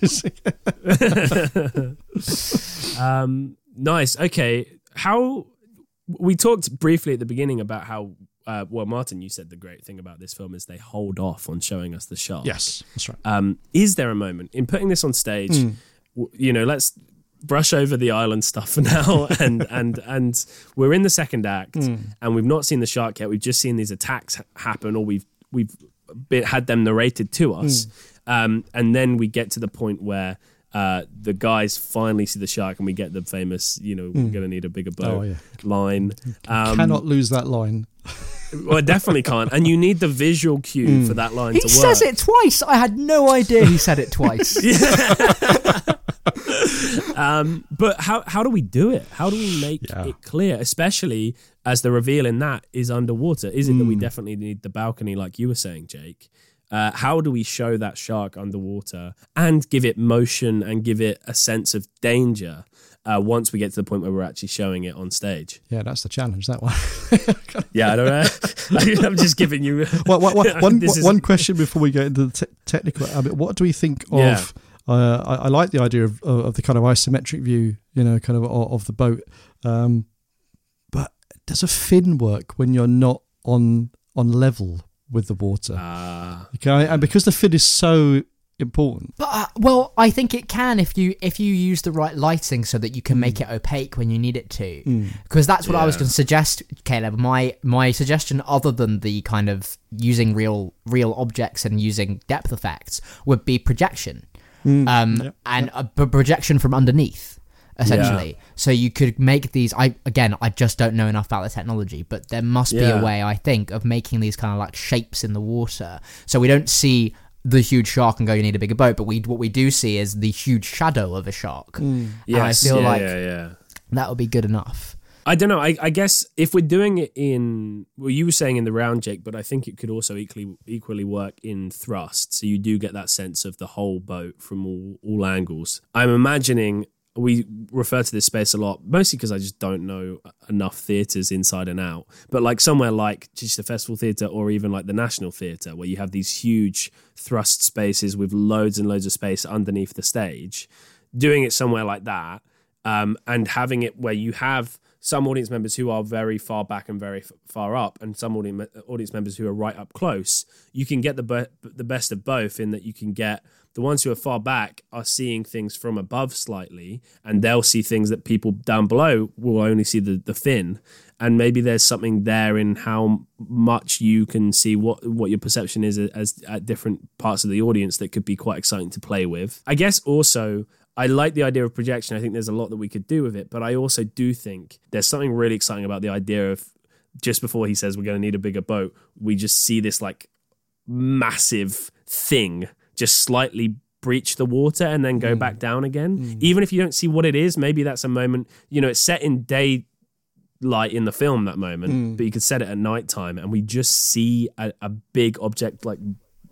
B: Um, nice. Okay. How we talked briefly at the beginning about how, uh, well, Martyn, you said the great thing about this film is they hold off on showing us the shark.
D: yes, that's right.
B: Um, is there a moment in putting this on stage?
D: Hmm.
B: w- You know, let's brush over the island stuff for now, and and and we're in the second act,
D: Hmm.
B: and we've not seen the shark yet. We've just seen these attacks ha- happen, or we've we've been, had them narrated to us,
D: Hmm.
B: um, and then we get to the point where. Uh, the guys finally see the shark, and we get the famous, you know, we're going to need a bigger boat
D: Oh, yeah.
B: line. Um,
D: Cannot lose that line.
B: well, definitely can't. And you need the visual cue for that line
A: He
B: to work.
A: He says it twice. I had no idea he said it twice.
B: Um, but how how do we do it? How do we make
D: Yeah.
B: it clear, especially as the reveal in that is underwater? Is it that we
D: Hmm.
B: definitely need the balcony, like you were saying, Jake? Uh, how do we show that shark underwater and give it motion and give it a sense of danger uh, once we get to the point where we're actually showing it on stage?
D: Yeah, that's the challenge. That one.
B: Yeah, I don't know. I'm just giving you.
D: Well, one, one, one,
B: This is-
D: one question before we get into the te- technical. I mean, what do we think of?
B: Yeah.
D: Uh, I, I like the idea of, of the kind of isometric view, you know, kind of of, of the boat. Um, but does a fin work when you're not on on level with the water?
B: Ah.
D: Okay, and because the fin is so important.
A: But uh, well, I think it can if you if you use the right lighting so that you can make it opaque when you need it to. Because that's what I was going to suggest, Caleb. My my suggestion, other than the kind of using real real objects and using depth effects, would be projection, um, and a p- projection from underneath. Essentially, so you could make these. I again, I just don't know enough about the technology, but there must be a way, I think, of making these kind of like shapes in the water, so we don't see the huge shark and go, you need a bigger boat. But we what we do see is the huge shadow of a shark. Mm. And I feel
B: yeah,
A: like
B: yeah, yeah.
A: that would be good enough.
B: I don't know. I, I guess if we're doing it in, well, you were saying in the round, Jake, but I think it could also equally equally work in thrust. So you do get that sense of the whole boat from all all angles. I'm imagining we refer to this space a lot, mostly because I just don't know enough theatres inside and out. But like somewhere like Chichester Festival Theatre or even like the National Theatre, where you have these huge thrust spaces with loads and loads of space underneath the stage, doing it somewhere like that um, and having it where you have some audience members who are very far back and very f- far up, and some audience audience members who are right up close. You can get the be- the best of both in that you can get the ones who are far back are seeing things from above slightly, and they'll see things that people down below will only see the the fin. And maybe there's something there in how much you can see what what your perception is as at different parts of the audience that could be quite exciting to play with. I guess also I like the idea of projection. I think there's a lot that we could do with it, but I also do think there's something really exciting about the idea of just before he says we're going to need a bigger boat, we just see this like massive thing just slightly breach the water and then go hmm. back down again. Hmm. Even if you don't see what it is, maybe that's a moment, you know, it's set in daylight in the film that moment, hmm. but you could set it at nighttime and we just see a, a big object like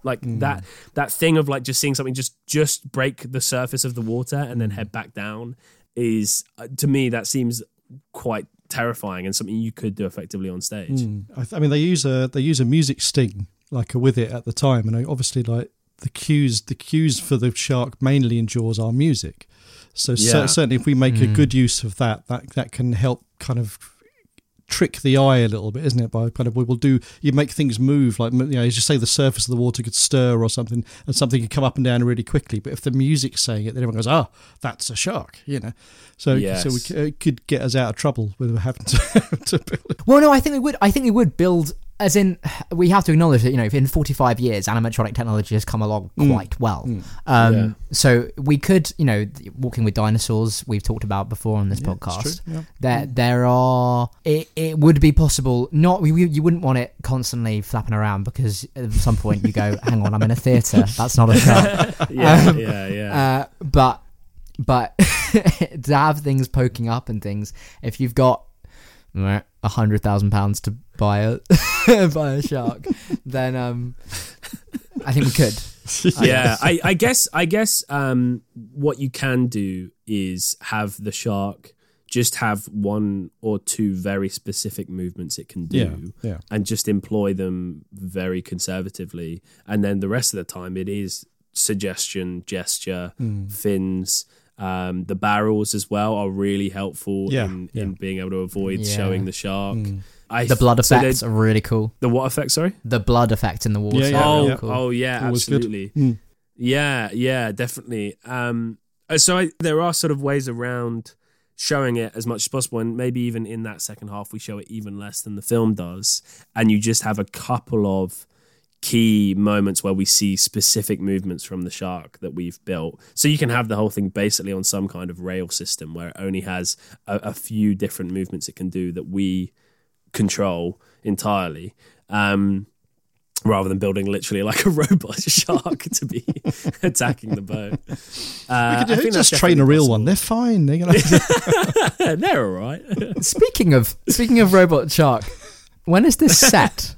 B: like that that thing of like just seeing something just just break the surface of the water and then head back down is uh, to me that seems quite terrifying and something you could do effectively on stage.
D: I, th- I mean, they use a they use a music sting like a with it at the time, and I- obviously like the cues the cues for the shark mainly in Jaws are music. So cer-
B: Yeah.
D: certainly, if we make a good use of that, that that can help kind of trick the eye a little bit, isn't it? By kind of we will do you make things move like you know, you just say the surface of the water could stir or something, and something could come up and down really quickly. But if the music's saying it, then everyone goes, "Ah, that's a shark," you know. So
B: Yes.
D: so we c- it could get us out of trouble with having to, to build it.
A: Well, no, I think we would. I think we would build. As in, we have to acknowledge that you know, in forty-five years, animatronic technology has come along quite well. Um,
B: Yeah.
A: So we could, you know, th- walking with dinosaurs, we've talked about before on this podcast.
D: true, yeah.
A: There, there are. It, it would be possible. Not we, we- you wouldn't want it constantly flapping around because at some point you go, "Hang on, I'm in a theatre. That's not a shark."
B: Yeah,
A: Um,
B: yeah, yeah.
A: Uh, but but to have things poking up and things, if you've got a hundred thousand pounds to buy a buy a shark, then um, I think we could.
B: yeah, I, I guess I guess um, what you can do is have the shark just have one or two very specific movements it can do,
D: Yeah, yeah.
B: and just employ them very conservatively, and then the rest of the time it is suggestion, gesture,
D: Hmm.
B: fins. Um, the barrels as well are really helpful
D: Yeah,
B: in,
D: yeah.
B: in being able to avoid
A: Yeah.
B: showing the shark. I,
A: The blood
B: so
A: effects
B: they-
A: are really cool.
B: the what effect? Sorry.
A: The blood effect in the water.
D: Yeah, yeah,
B: oh,
D: yeah.
A: cool.
B: oh yeah, absolutely.
D: Mm.
B: Yeah, yeah, definitely. Um, uh, so I, there are sort of ways around showing it as much as possible, and maybe even in that second half, we show it even less than the film does, and you just have a couple of key moments where we see specific movements from the shark that we've built. So you can have the whole thing basically on some kind of rail system where it only has a, a few different movements it can do that we control entirely. Um, rather than building literally like a robot shark to be attacking the boat. Uh,
D: We could
B: I think
D: just train a
B: definitely
D: real one. They're fine. They're gonna.
B: They're all right.
A: Speaking of speaking of robot shark, when is this set?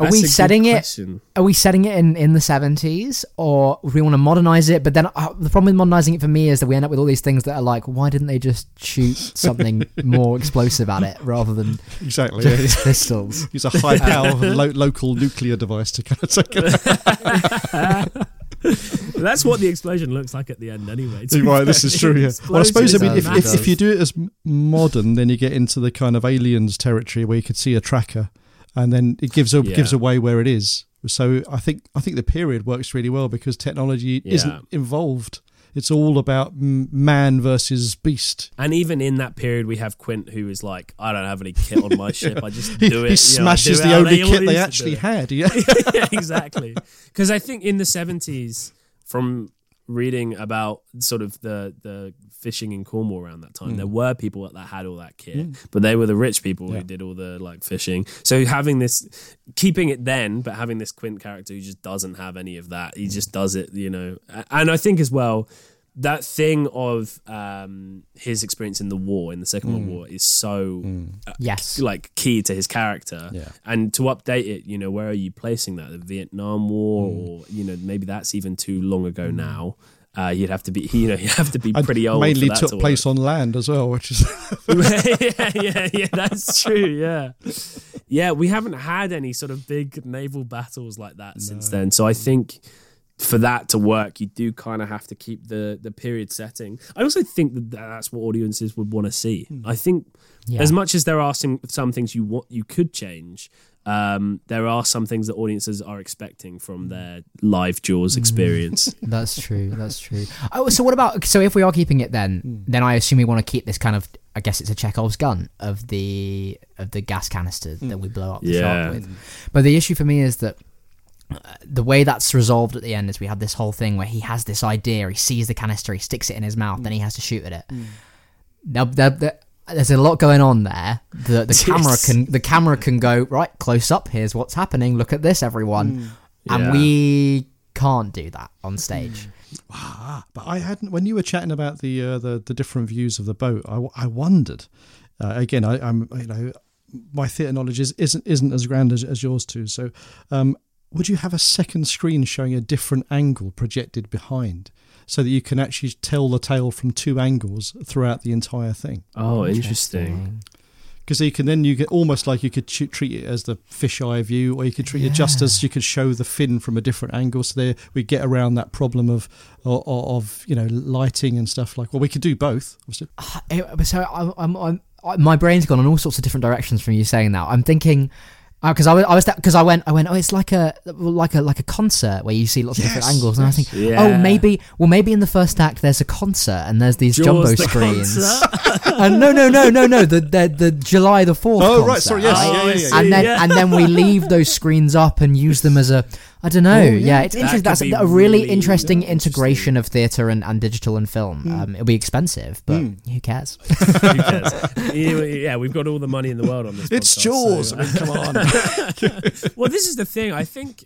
A: Are
B: That's
A: we setting it? Are we setting it in, in the seventies, or do we want to modernize it? But then uh, the problem with modernizing it for me is that we end up with all these things that are like, why didn't they just shoot something more explosive at it rather than
D: exactly. Yeah.
A: pistols?
D: Use a high power lo- local nuclear device to kind of take it.
B: That's what the explosion looks like at the end, anyway.
D: right,
B: fair.
D: this is true. Yeah. Well, I suppose I mean, if, if, if you do it as modern, then you get into the kind of aliens territory where you could see a tracker, and then it gives a,
B: Yeah.
D: gives away where it is. So I think I think the period works really well because technology
B: Yeah.
D: isn't involved. It's all about man versus beast.
B: And even in that period, we have Quint, who is like, "I don't have any kit on my ship. I just
D: He,
B: do it."
D: he
B: you know,
D: smashes
B: do
D: the
B: how
D: only kit they actually had. Yeah.
B: yeah, exactly. Because I think in the seventies, from reading about sort of the the fishing in Cornwall around that time, there hmm. were people that had all that kit, hmm. but they were the rich people
D: Yeah.
B: who did all the like fishing. So having this, keeping it then, but having this Quint character who just doesn't have any of that, he just does it, you know. And I think as well. That thing of um, his experience in the war, in the Second World War, is so uh,
A: Yes.
B: like key to his character.
D: Yeah.
B: and to update it you know where are you placing that? The vietnam war
D: Mm.
B: or you know maybe that's even too long ago now. Uh, you'd have to be you know you have to be
D: And
B: pretty old
D: mainly
B: for that
D: took
B: to
D: place on land as well, which is
B: yeah yeah yeah that's true yeah. Yeah we haven't had any sort of big naval battles like that since then. So i think for that to work, you do kind of have to keep the the period setting. I also think that that's what audiences would want to see. Hmm. I think
A: Yeah.
B: as much as there are some some things you want you could change, um, there are some things that audiences are expecting from hmm. their live Jaws hmm. experience.
A: That's true. That's true. Oh, so what about? So if we are keeping it, then then I assume we want to keep this kind of. I guess it's a Chekhov's gun of the of the gas canister that we blow up the
B: Yeah.
A: shark with. But the issue for me is that the way that's resolved at the end is we have this whole thing where he has this idea, he sees the canister, he sticks it in his mouth, then he has to shoot at it. Now, there, there- there's a lot going on there. The the camera
B: Yes.
A: can the camera can go right close up. Here's what's happening. Look at this, everyone. And
B: Yeah.
A: we can't do that on stage.
D: Ah, but I hadn't. When you were chatting about the uh, the, the different views of the boat, I, I wondered. Uh, again, I, I'm you know my theatre knowledge is, isn't isn't as grand as, as yours too. So, um, would you have a second screen showing a different angle projected behind, so that you can actually tell the tale from two angles throughout the entire thing?
B: Oh, interesting.
D: Because you can then you get almost like you could ch- treat it as the fisheye view, or you could treat it just as you could show the fin from a different angle. So there we get around that problem of of, of you know lighting and stuff like. Well, we could do both. Obviously.
A: Eh, So I'm, I'm, I'm my brain's gone in all sorts of different directions from you saying that. I'm thinking Uh, because I was I was because I went I went oh it's like a like a like a concert where you see lots of different angles and I think
B: yes.
A: oh maybe well maybe in the first act there's a concert and there's these
B: Jaws
A: jumbo
B: the
A: screens and no no no no no the the, the July the fourth
D: Oh,
A: concert,
D: right, sorry, yes,
A: right?
D: yeah, yeah, yeah,
A: and
B: yeah.
A: then
B: Yeah.
A: and then we leave those screens up and use them as a I don't know.
D: Oh,
A: yeah.
D: yeah.
A: it's
B: That
A: interesting. That's a really,
B: really
A: interesting
B: interesting.
A: integration of theatre and, and digital and film. Um, it'll be expensive, but
D: Mm.
A: who cares?
B: Who cares? yeah, yeah, we've got all the money in the world on this.
D: It's
B: podcast,
D: Jaws.
B: so-
D: I mean, come on.
B: well, this is the thing. I think,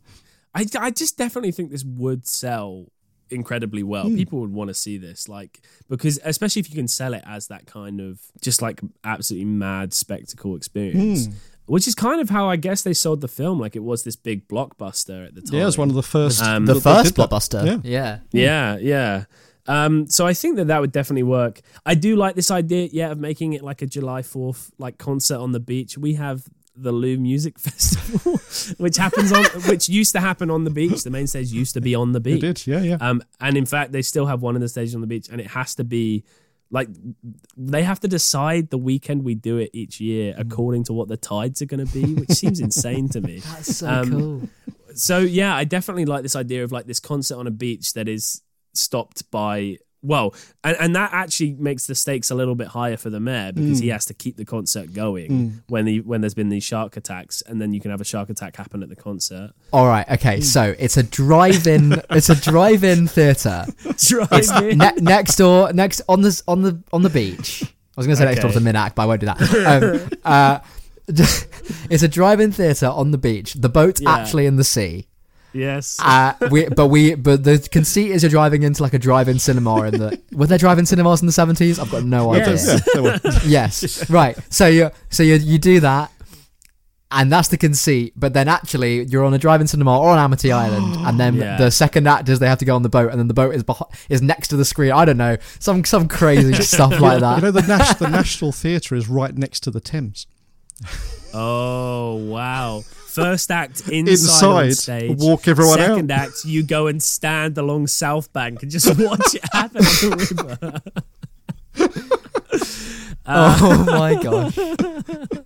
B: I, I just definitely think this would sell incredibly well.
D: Hmm.
B: People would want to see this, like, because especially if you can sell it as that kind of just like absolutely mad spectacle experience.
D: Hmm.
B: Which is kind of how I guess they sold the film. Like it was this big blockbuster at the time.
D: yeah, it was one of the first.
B: Um,
A: the
D: that
A: first blockbuster.
D: Yeah.
A: Yeah.
B: Yeah, yeah. Um, so I think that that would definitely work. I do like this idea, yeah, of making it like a July Fourth like concert on the beach. We have the Lou Music Festival, which happens on, which used to happen on the beach. The main stage used to be on the beach.
D: It did. Yeah, yeah.
B: Um, and in fact, they still have one of the stages on the beach, and it has to be like they have to decide the weekend we do it each year according to what the tides are going to be, which seems insane to me
A: That's so
B: Um,
A: cool.
B: so yeah, I definitely like this idea of like this concert on a beach that is stopped by well, and, and that actually makes the stakes a little bit higher for the mayor because he has to keep the concert going when the when there's been these shark attacks, and then you can have a shark attack happen at the concert.
A: All right. Okay. So it's a drive-in. it's a drive-in theatre.
B: Drive-in.
A: ne- next door, next on the on the on the beach. I was going to say next door to
B: Okay.
A: Minack, but I won't do that. Um, uh, it's a drive-in theatre on the beach. The boat's
B: Yeah.
A: actually in the sea.
B: Yes.
A: Uh, we, but we, but the conceit is you're driving into like a drive-in cinema in the. Were there drive-in cinemas in the seventies? I've got no idea.
B: Yes.
D: yeah,
A: yes right so you so you you do that and that's the conceit but then actually you're on a driving cinema or on amity island and then
B: Yeah.
A: the second act is they have to go on the boat and then the boat is behind, is next to the screen i don't know some some crazy stuff like that.
D: You know, the, Nash, the National Theatre is right next to the Thames.
B: oh wow. First act inside, on
D: Inside,
B: stage.
D: walk everyone out.
B: Second act, you go and stand along South Bank and just watch it happen on the river.
A: oh my gosh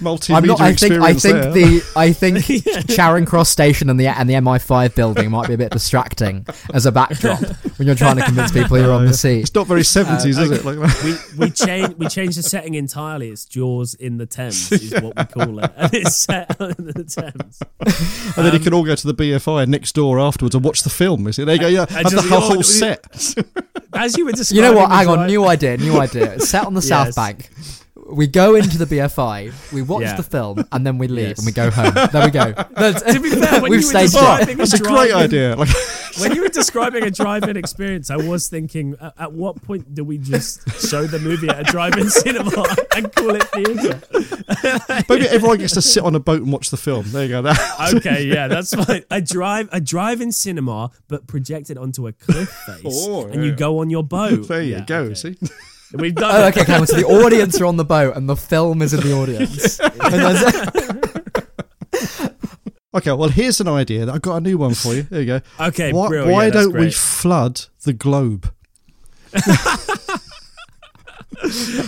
D: Multimedia
A: i'm not i think i think
D: there.
A: the i think charing cross station and the and the mi5 building might be a bit distracting as a backdrop when you're trying to convince people you're on the uh, sea
D: It's not very 70s, uh, is it? Like,
B: we we change we change the setting entirely. It's Jaws in the Thames is what we call it, and it's set in the Thames.
D: and then you can um, all go to the BFI next door afterwards and watch the film. Is it? There you go. Yeah,
B: I
D: and the whole,
B: oh,
D: whole set.
B: As you were describing, You
A: know what? Hang on,
B: drive-
A: new idea, new idea. It's set on the South Bank. We go into the BFI, we watch
B: Yeah.
A: the film, and then we leave
B: Yes.
A: and we go home. There we go. That's,
B: To be fair, when
A: we've
B: you were
A: staged it.
B: describing
D: That's a great
B: drive-in-
D: idea. Like,
B: When you were describing a drive-in experience, I was thinking, at, at what point do we just show the movie at a drive-in cinema and call it theatre?
D: maybe everyone gets to sit on a boat and watch the film. There you go. That,
B: Okay, yeah, that's fine. A drive, a drive-in cinema, but projected onto a cliff face,
D: Oh,
B: and you
D: yeah.
B: go on your boat.
D: there you
B: Yeah,
D: go.
B: okay.
D: See,
B: We've done
A: Oh,
B: it.
A: okay, okay. So the audience are on the boat, and the film is in the audience.
D: Okay. Well, here's an idea. I've got a new one for you. There you go.
B: Okay,
D: Why,
B: brilliant.
D: why
B: Yeah,
D: don't we
B: great.
D: flood the globe?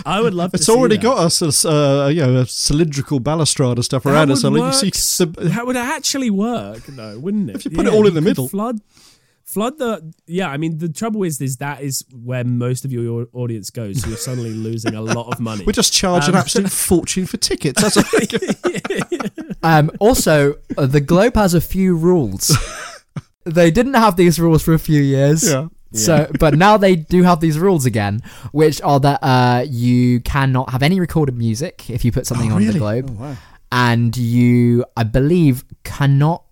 B: I would love.
D: It's
B: to see
D: already
B: that.
D: got us a, uh, you know, a cylindrical balustrade and stuff
B: That
D: around
B: would
D: us. So you see,
B: s-
D: the,
B: that would actually work, though, wouldn't it?
D: If you put it all in the middle.
B: flood, flood the. Yeah, I mean, the trouble is, is that is where most of your audience goes. So you're suddenly losing a lot of money.
D: we're just charge an
B: Um,
D: absolute fortune for tickets. That's
A: um, also, uh, the Globe has a few rules. they didn't have these rules for a few years.
D: yeah.
A: So, but now they do have these rules again, which are that uh, you cannot have any recorded music if you put something
D: Oh,
A: on the globe,
D: Oh, wow.
A: and you, I believe, cannot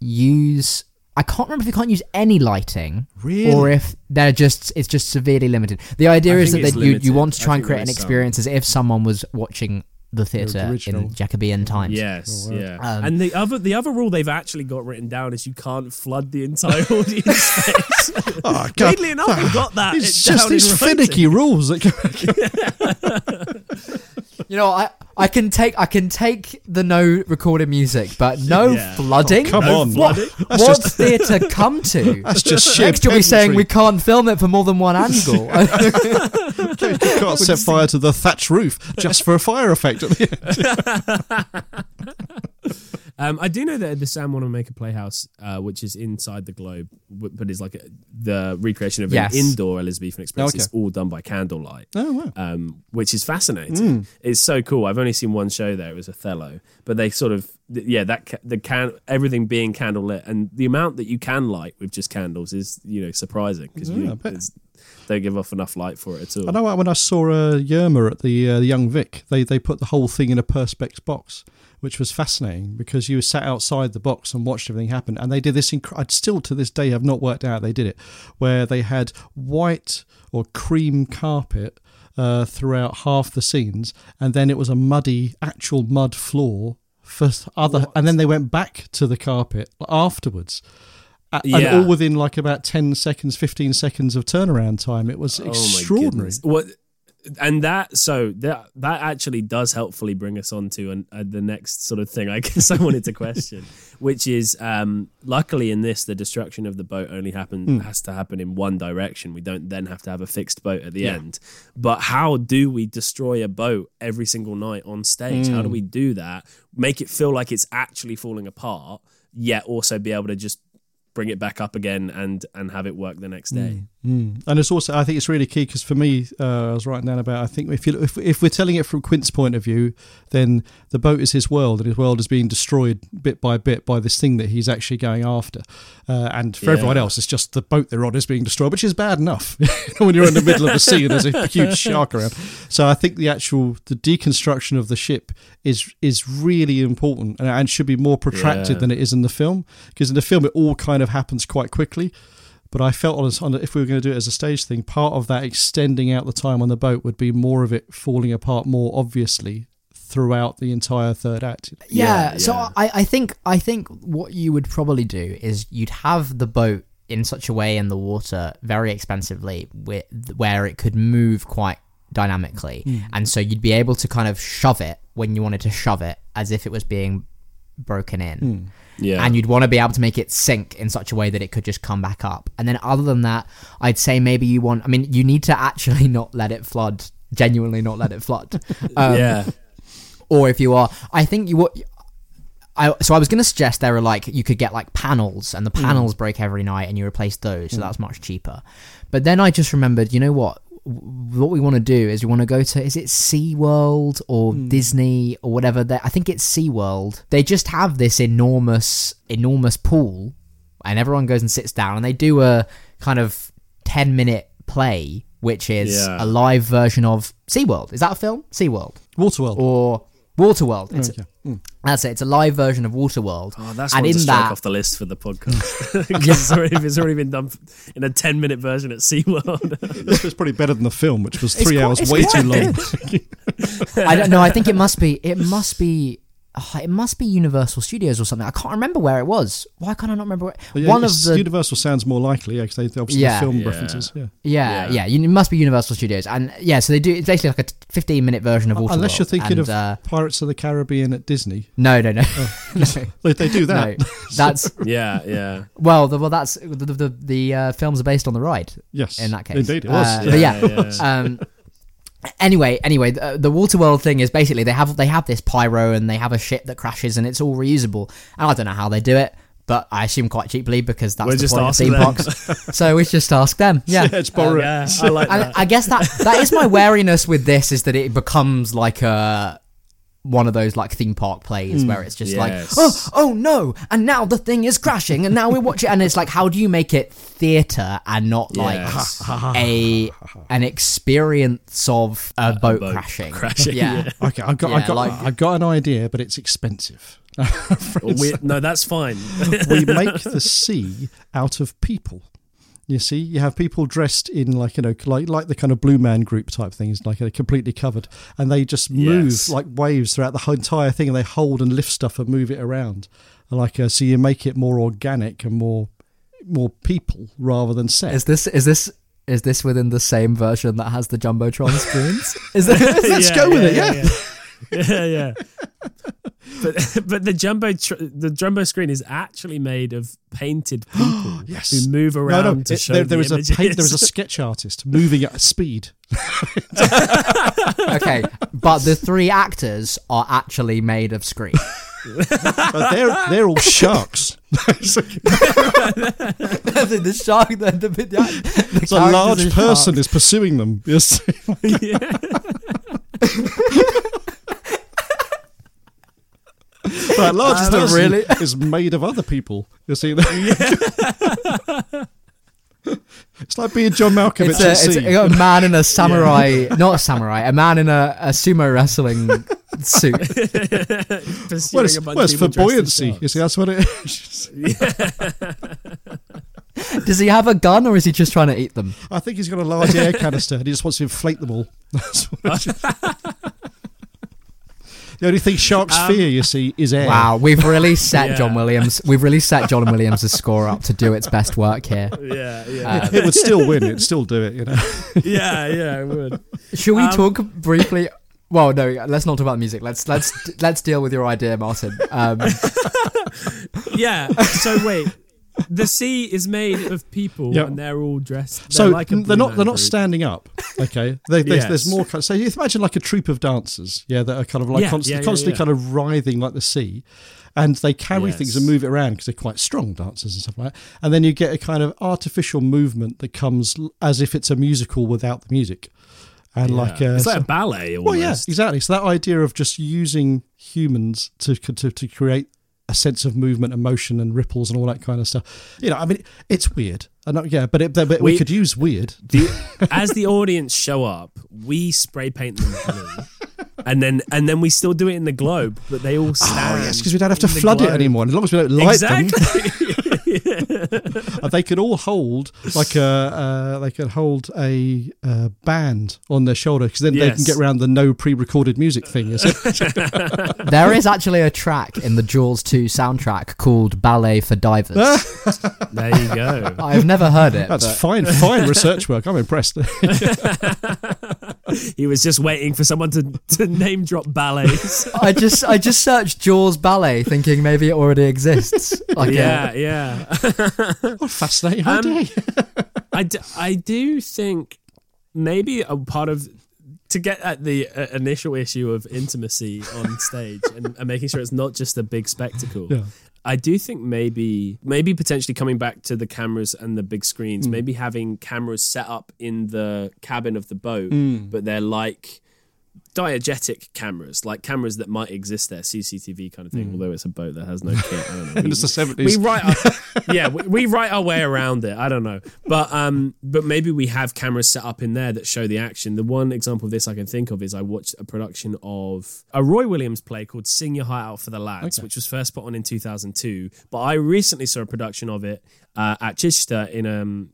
A: use. I can't remember if you can't use any lighting,
D: Really?
A: or if they're just it's just severely limited. The idea
B: I
A: is that,
B: think
A: you, you want to
B: I
A: try and create an
B: is some.
A: experience as if someone was watching the theatre
D: original.
A: in Jacobean times.
B: Yes,
D: Oh, wow.
B: yeah.
A: Um,
B: and the other the other rule they've actually got written down is you can't flood the entire audience space.
D: Oh, God.
B: Weirdly enough, we got that.
D: It's just these finicky rules. That
A: You know, I I can take I can take the no recorded music, but no
B: Yeah.
A: Oh, flooding.
D: Oh, come
B: No
D: on.
B: flooding.
D: That's
A: what
D: just-
A: theatre come to?
D: That's just sheer
A: Next, you'll be saying we can't film it for more than one angle.
D: You can't set fire to the thatch roof just for a fire effect at the end.
B: Um, I do know that the Sam Wanamaker Playhouse, uh, which is inside the globe, w- but is like a, the recreation of
A: Yes.
B: an indoor Elizabethan Express.
D: Okay.
B: It's all done by candlelight.
D: Oh, wow.
B: um, which is fascinating.
D: Mm.
B: It's so cool. I've only seen one show there. It was Othello, but they sort of yeah that the can everything being candlelit and the amount that you can light with just candles is you know surprising because
D: Yeah,
B: you don't give off enough light for it at all.
D: I know when I saw uh, Yerma at the, uh, the Young Vic, they, they put the whole thing in a Perspex box, which was fascinating because you sat outside the box and watched everything happen. And they did this, inc- I'd still to this day have not worked out they did it, where they had white or cream carpet uh, throughout half the scenes, and then it was a muddy, actual mud floor for th- other, and then they went back to the carpet afterwards. A-
B: Yeah.
D: And all within like about 10 seconds, 15 seconds of turnaround time. It was
B: Oh
D: extraordinary.
B: What and that so that that actually does helpfully bring us on to an, uh, the next sort of thing I guess I wanted to question, which is um, luckily in this the destruction of the boat only happen
D: Hmm.
B: has to happen in one direction. We don't then have to have a fixed boat at the end. But how do we destroy a boat every single night on stage?
D: Hmm.
B: How do we do that? Make it feel like it's actually falling apart, yet also be able to just bring it back up again and and have it work the next day.
D: Mm. And it's also, I think it's really key because for me, uh, I was writing down about. I think if you if, if we're telling it from Quint's point of view, then the boat is his world, and his world is being destroyed bit by bit by this thing that he's actually going after. Uh, and for
B: Yeah.
D: everyone else, it's just the boat they're on is being destroyed, which is bad enough when you're in the middle of the sea and there's a huge shark around. So I think the actual the deconstruction of the ship is is really important and, and should be more protracted
B: Yeah.
D: than it is in the film because in the film it all kind of happens quite quickly. But I felt on, a- on if we were going to do it as a stage thing, part of that extending out the time on the boat would be more of it falling apart more obviously throughout the entire third act.
A: Yeah,
B: Yeah,
A: so
B: yeah.
A: I, I think I think what you would probably do is you'd have the boat in such a way in the water very expensively with, where it could move quite dynamically hmm. and so you'd be able to kind of shove it when you wanted to shove it as if it was being broken in hmm.
B: Yeah.
A: and you'd want to be able to make it sink in such a way that it could just come back up. And then other than that, I'd say maybe you want. I mean, you need to actually not let it flood. Genuinely, not let it flood. Um,
B: yeah.
A: Or if you are, I think you. what I, so I was going to suggest there are like you could get like panels and the panels break every night and you replace those so that's much cheaper. But then I just remembered, you know what? What we want to do is we want to go to is it SeaWorld or hmm. Disney or whatever. They, I think it's SeaWorld. They just have this enormous enormous pool and everyone goes and sits down and they do a kind of 10 minute play which is
B: Yeah.
A: a live version of SeaWorld. Is that a film? SeaWorld
D: Waterworld.
A: or Waterworld. It's
D: Okay. Mm.
A: that's it. It's a live version of Waterworld.
B: Oh, that's
A: and
B: one
A: in
B: to strike
A: that,
B: off the list for the podcast. 'Cause it's, already, it's already been done in a 10 minute version at SeaWorld.
D: This was probably better than the film, which was three
A: quite-
D: hours way too long.
A: I don't know. I think it must be. It must be. Oh, it must be Universal Studios or something. I can't remember where it was. Why can't I not remember? Where,
D: yeah,
A: one of the
D: Universal sounds more likely, yeah, because they they obviously
A: Yeah.
D: the film
B: Yeah.
D: references. Yeah.
A: yeah,
B: Yeah.
A: yeah, you- It must be Universal Studios, and yeah. So they do. It's basically like a 15 minute version of Waterworld.
D: Unless you're thinking
A: and,
D: of
A: uh,
D: Pirates of the Caribbean at Disney,
A: no, no, no, no,
D: they, they do that.
A: no. That's
B: yeah, yeah.
A: well, the, well, that's the the, the, the uh, films are based on the ride.
D: Yes,
A: in that case.
D: indeed it was.
A: Uh,
D: yeah.
A: But yeah,
B: yeah.
A: um anyway anyway the, the waterworld thing is basically they have they have this pyro and they have a ship that crashes and it's all reusable and i don't know how they do it but i assume quite cheaply because that's
B: We'll
A: the
B: just
A: point of
B: ask
A: theme
B: them.
A: parks so we just ask them yeah
D: Yeah, it's borrow oh, it.
B: yeah, I like that.
A: i guess that that is my wariness with this is that it becomes like a one of those like theme park plays hmm. where it's just
B: Yes.
A: like oh oh no and now the thing is crashing and now we watch it and it's like how do you make it theater and not like a an experience of a boat,
B: boat
A: crashing.
B: crashing,
A: Yeah.
D: Okay, I've got,
A: Yeah,
D: I've got,
A: like-
D: I've got an idea, but it's expensive.
B: Oh, we- no, that's fine.
D: we make the sea out of people. You see, you have people dressed in like you know, like like the kind of Blue Man Group type things, like they're completely covered, and they just move
B: Yes.
D: like waves throughout the whole entire thing, and they hold and lift stuff and move it around, like uh, so you make it more organic and more more people rather than set.
A: Is this is this is this within the same version that has the jumbotron screens? Is that
D: Let's
B: Yeah,
D: go with
B: yeah,
D: it, yeah.
B: yeah, yeah, yeah. But but the jumbo tr- the jumbo screen is actually made of painted people
D: Yes.
B: who move around
D: no.
B: to
D: it-
B: show
D: there,
B: the
D: there was a
B: images.
D: paint, there was a sketch artist moving at speed.
A: Okay, but the three actors are actually made of screen.
D: But they're they're all sharks.
A: the, the shark, the, the, the, the
D: It's a large person is pursuing them. Yes. That large
A: That's
D: person
A: really-
D: is made of other people. You see, it's like being John Malkovich
A: It's a, it's a, a man in a samurai, not a samurai, a man in a, a sumo wrestling suit.
B: Pursuing
D: well, it's, well, it's for
B: people dressed as
D: buoyancy. You see, that's what it is.
A: Does he have a gun or is he just trying to eat them?
D: I think he's got a large air canister and he just wants to inflate them all. That's what it is. The only thing sharks
B: Um,
D: fear, you see, is air.
A: Wow, we've really set
B: Yeah.
A: John Williams. We've really set John Williams' score up to do its best work here.
B: Yeah, yeah,
A: Uh,
D: It would still win. It'd still do it, you know.
B: yeah, yeah. it would.
A: Should we
B: Um,
A: talk briefly? Well, no, let's not talk about music. Let's let's let's deal with your idea, Martyn. Um,
B: Yeah. So wait, the sea is made of people,
D: Yeah.
B: and they're all dressed. They're
D: So
B: like a
D: they're not they're
B: Man
D: not standing up. Okay, they, there's, there's more. kind- So you imagine like a troop of dancers, yeah, that are kind of like
B: Yeah,
D: constantly,
B: yeah, yeah,
D: constantly kind of writhing like the sea, and they carry things and move it around because they're quite strong dancers and stuff like that. And then you get a kind of artificial movement that comes as if it's a musical without the music, and like uh,
B: it's like
D: so-
B: a ballet. Almost.
D: well, yeah, exactly. So that idea of just using humans to to to create a sense of movement and motion and ripples and all that kind of stuff. You know, I mean, it's weird. I know, yeah, but, it, but we,
B: We-
D: could use weird.
B: The, as the audience show up, we spray paint them blue, and then and then we still do it in the globe, but they all ah, stand.
D: Oh yes, because we don't have to flood it anymore. As long as we don't light
B: Exactly.
D: them, they could all hold like a uh, they could hold a uh, band on their shoulder because then they can get around the no pre-recorded music thing.
A: There is actually a track in the Jaws 2 soundtrack called "Ballet for Divers."
B: there you go.
A: I've never heard it.
D: That's
A: but-
D: fine, fine research work. I'm impressed.
B: He was just waiting for someone to, to name drop ballets.
A: I just I just searched Jaws ballet, thinking maybe it already exists. Like
B: yeah,
A: a-
B: yeah.
D: What a fascinating
B: Um,
D: idea.
B: I, d- I do think maybe a part of to get at the uh, initial issue of intimacy on stage and, and making sure it's not just a big spectacle.
D: Yeah.
B: I do think maybe maybe potentially coming back to the cameras and the big screens,
D: Hmm.
B: maybe having cameras set up in the cabin of the boat,
D: Hmm.
B: but they're like diegetic cameras, like cameras that might exist there, CCTV kind of thing. Although it's a boat that has no kit. I don't know.
D: And it's the
B: We write, our, yeah, we, we write our way around it. I don't know, but um, but maybe we have cameras set up in there that show the action. The one example of this I can think of is I watched a production of a Roy Williams play called "Sing Your Heart Out for the Lads,"
D: Okay.
B: which was first put on in 2002. But I recently saw a production of it uh, at Chichester in um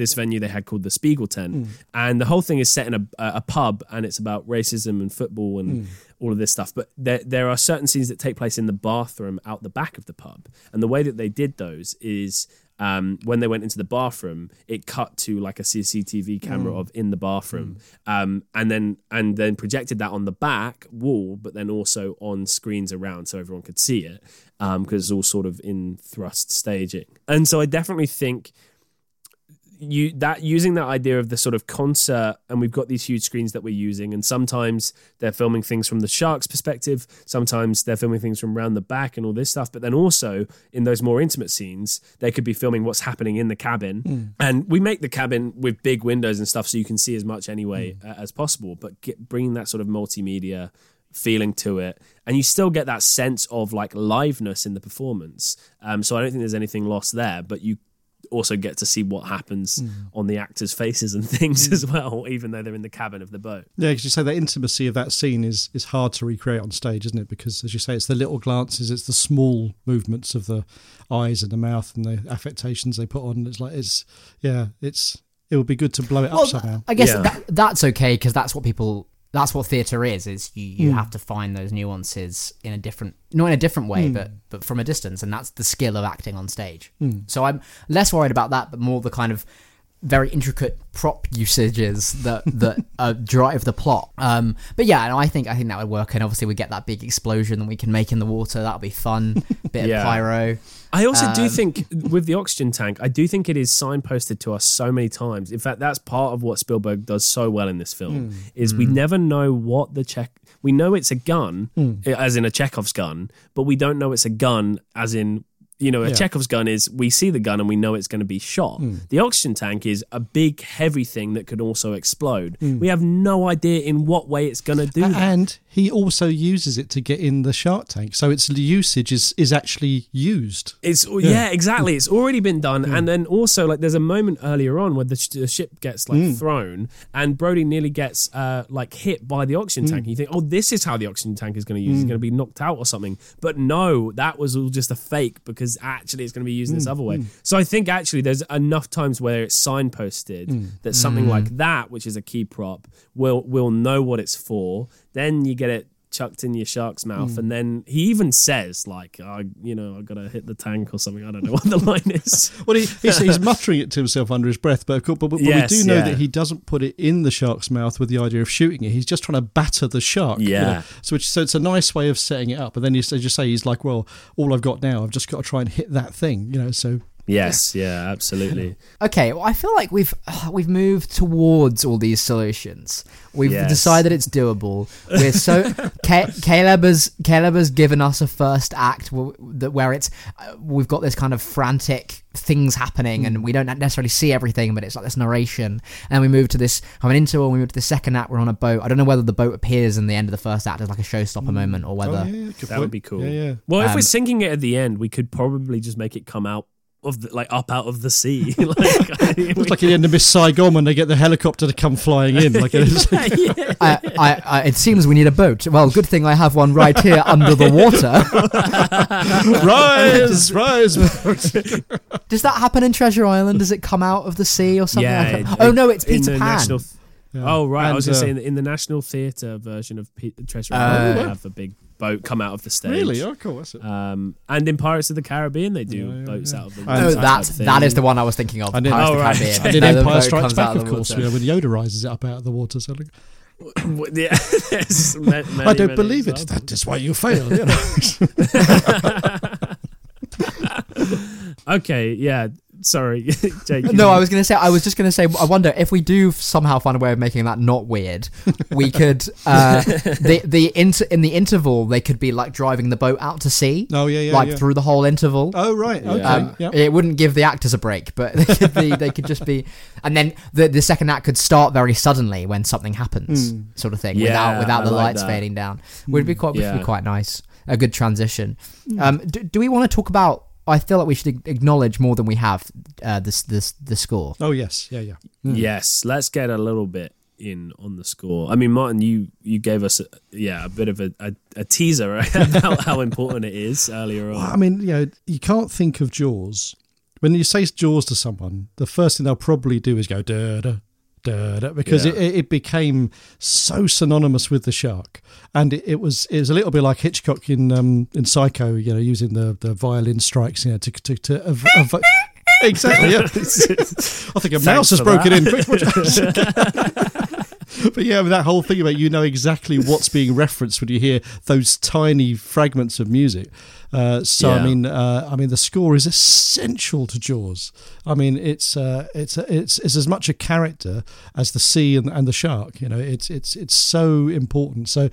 B: this venue they had called the Spiegel Tent, and the whole thing is set in a, a pub, and it's about racism and football and all of this stuff. But there there are certain scenes that take place in the bathroom out the back of the pub, and the way that they did those is. Um, when they went into the bathroom, it cut to like a CCTV camera of in the bathroom, um, and then and then projected that on the back wall, but then also on screens around so everyone could see it because it's all sort of in thrust staging. And so I definitely think you that using that idea of the sort of concert and we've got these huge screens that we're using and sometimes they're filming things from the sharks perspective sometimes they're filming things from around the back and all this stuff but then also in those more intimate scenes they could be filming what's happening in the cabin. And we make the cabin with big windows and stuff so you can see as much anyway uh, as possible but get, bringing that sort of multimedia feeling to it. And you still get that sense of like liveness in the performance. Um, so i don't think there's anything lost there but you also get to see what happens hmm. on the actors faces and things hmm. as well even though they're in the cabin of the boat
D: Yeah, because you say the intimacy of that scene is is hard to recreate on stage, isn't it? Because as you say, it's the little glances, it's the small movements of the eyes and the mouth and the affectations they put on. It's like it's yeah, it's it would be good to blow it up
A: Well,
D: somehow.
A: I guess
B: Yeah.
A: that, that's okay because that's what people. That's what theatre is. Is you, you
D: Hmm.
A: have to find those nuances in a different, not in a different way,
D: Hmm.
A: but but from a distance, and that's the skill of acting on stage. So I'm less worried about that, but more the kind of very intricate prop usages that that uh, drive the plot. Um, but yeah, and I think I think that would work. And obviously, we get that big explosion that we can make in the water. That'll be fun. Bit
B: Yeah.
A: of pyro.
B: I also do
A: Um,
B: think with the oxygen tank, I do think it is signposted to us so many times. In fact, that's part of what Spielberg does so well in this film
D: Hmm.
B: is we never know what the check. We know it's a gun,
D: Hmm.
B: as in a Chekhov's gun, but we don't know it's a gun, as in you know a
D: Yeah.
B: Chekhov's gun is we see the gun and we know it's going to be shot.
D: Hmm.
B: The oxygen tank is a big heavy thing that could also explode.
D: Hmm.
B: We have no idea in what way it's going to do. that.
D: And he also uses it to get in the shark tank, so its usage is is actually used.
B: It's yeah. exactly. It's already been done, and then also like there's a moment earlier on where the, sh- the ship gets like hmm. thrown, and Brody nearly gets uh like hit by the oxygen hmm. tank. And you think, oh, this is how the oxygen tank is going to use. It's hmm. going to be knocked out or something. But no, that was all just a fake because actually it's going to be used this other way. So I think actually there's enough times where it's signposted that something like that, which is a key prop, will will know what it's for. Then you get it chucked in your shark's mouth, hmm. and then he even says like, I, you know, I gotta hit the tank or something. I don't know what the line is.
D: Well, he, he's, he's muttering it to himself under his breath, but, but, but
B: Yes,
D: we do know
B: yeah.
D: that he doesn't put it in the shark's mouth with the idea of shooting it. He's just trying to batter the shark. you
B: Yeah.
D: know. So, which, so it's a nice way of setting it up. And then you, as you say, he's like, well, all I've got now, I've just got to try and hit that thing, you know. So
B: yes, yeah, absolutely.
A: Okay, well, I feel like we've we've moved towards all these solutions. We've
B: Yes.
A: decided it's doable. We're so Ca- Caleb has Caleb has given us a first act wh- that where it's uh, we've got this kind of frantic things happening and we don't necessarily see everything, but it's like this narration. And we move to this i have an interval. We move to the second act. We're on a boat. I don't know whether the boat appears in the end of the first act as like a showstopper moment or whether.
D: Oh, yeah, good
B: That would be cool.
D: Yeah, yeah.
B: Well, if
A: Um,
B: we're sinking it at the end, we could probably just make it come out of the like up out of the sea. like,
D: It's like at the end of Miss Saigon when they get the helicopter to come flying in. Like it's,
B: yeah.
A: I, I, I, it seems we need a boat. Well, good thing I have one right here under the water.
D: rise, rise.
A: Does that happen in Treasure Island? Does it come out of the sea or something?
B: Yeah,
A: can't-
B: it-
A: oh no, it's Peter Pan.
B: National Oh right, I was going to
D: uh,
B: say in the, in the National Theatre version of P- Treasure
A: Oh.
B: Island, they have a big boat come out of the stage.
D: really? Oh, cool. That's it.
B: Um, and in Pirates of the Caribbean, they do
D: Yeah, yeah,
B: boats
D: yeah.
B: out of the
A: oh,
B: water.
A: that's
B: type
A: that is the one I was thinking of.
D: And then-
A: Pirates
B: Oh,
A: of the
B: right.
A: Caribbean.
D: And then
A: No, the
D: Empire
A: boat
D: Strikes
A: comes
D: Back,
A: out
D: of
A: the
D: course,
A: water.
D: you know, when Yoda rises it up out of the water. So look,
B: W- yeah, many,
D: I don't
B: many
D: believe it. That is why you fail. You know?
B: Okay, yeah. Sorry, Jake.
A: No, I was going to say. I was just going to say. I wonder if we do somehow find a way of making that not weird. We could. Uh, the the inter, in the interval, they could be like driving the boat out to sea,
D: oh yeah, yeah,
A: like
D: yeah.
A: through the whole interval.
D: Oh right. Okay.
A: Um,
D: yeah.
A: It wouldn't give the actors a break, but they could be. they could just be, and then the the second act could start very suddenly when something happens,
D: Hmm.
A: sort of thing,
B: Yeah,
A: without without
B: I
A: the
B: like
A: lights
B: that.
A: fading down. Would be quite would be quite nice. A good transition.
D: Hmm.
A: Um, do, do we want to talk about? I feel like we should acknowledge more than we have uh, this this the score.
D: Oh yes. Yeah. Yeah.
B: Yes, let's get a little bit in on the score. I mean, Martyn, you you gave us a, yeah a bit of a, a, a teaser about how important it is earlier on.
D: Well, I mean, you know, you can't think of Jaws. When you say Jaws to someone, the first thing they'll probably do is go da da da da because
B: Yeah.
D: it, it became so synonymous with the shark, and it, it was it was a little bit like Hitchcock in um, in Psycho, you know, using the, the violin strikes, you know, to to, to av- av- exactly. Yeah, I think a mouse has broken
B: that.
D: in. Quick, watch out. But yeah, with that whole thing about you know exactly what's being referenced when you hear those tiny fragments of music. Uh, so I mean, uh, I mean, the score is essential to Jaws. I mean, it's uh, it's it's it's as much a character as the sea and, and the shark. You know, it's it's it's so important. So.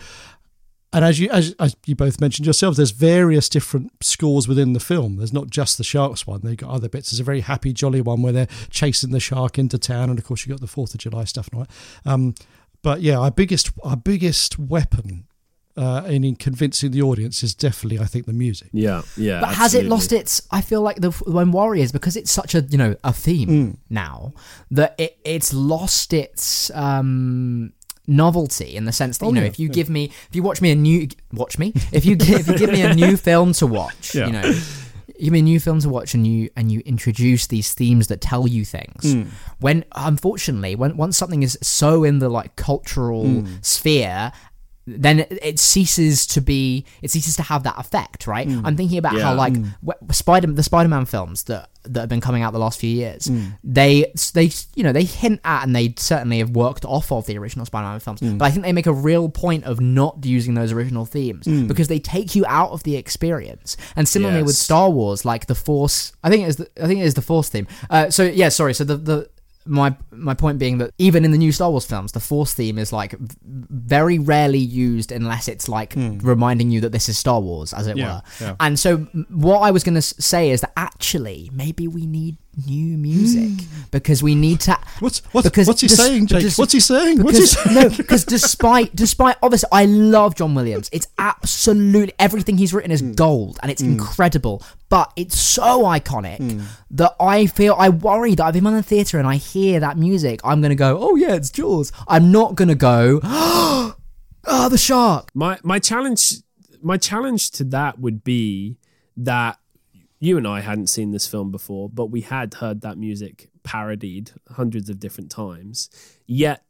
D: And as you as, as you both mentioned yourselves, there's various different scores within the film. There's not just the sharks one. They've got other bits. There's a very happy, jolly one where they're chasing the shark into town, and of course you have got the Fourth of July stuff and all that. Um, but yeah, our biggest our biggest weapon uh, in, in convincing the audience is definitely, I think, the music.
B: yeah, yeah.
A: But has it lost its? I feel like the when Warriors because it's such a you know a theme
D: Mm.
A: now that it it's lost its um novelty in the sense that
D: Oh,
A: you know
D: yeah,
A: if you
D: yeah.
A: give me if you watch me a new watch me if you give, if you give me a new film to watch
D: Yeah.
A: you know you give me a new film to watch and you and you introduce these themes that tell you things
D: Mm.
A: when unfortunately when once something is so in the like cultural
D: Mm.
A: sphere then it, it ceases to be it ceases to have that effect right? Mm. I'm thinking about how
B: Yeah.
A: like mm. wh- spider the spider-man films that that have been coming out the last few years mm. they they you know they hint at and they certainly have worked off of the original spider-man films. But i think they make a real point of not using those original themes because they take you out of the experience. And similarly with star wars like the force i think it is the, i think it is the force theme. Uh, so yeah sorry. So the the my my point being that even in the new Star Wars films, the Force theme is like very rarely used unless it's like hmm. reminding you that this is Star Wars, as it
D: Yeah,
A: were.
D: yeah.
A: And so, what I was going to say is that actually, maybe we need new music because we need to.
D: What's what's,
A: Because
D: what's he
A: dis-
D: saying, Jake?
A: dis-
D: what's he saying? What's he
A: Because,
D: saying?
A: no, because despite despite obviously, I love John Williams. It's absolutely everything he's written is mm. gold, and it's mm. incredible. But it's so iconic mm. that I feel I worry that if I'm in the theater and I hear that music, I'm gonna go, "Oh yeah, it's Jaws." I'm not gonna go, "Oh, the shark."
B: My my challenge my challenge to that would be that you and I hadn't seen this film before, but we had heard that music parodied hundreds of different times. Yet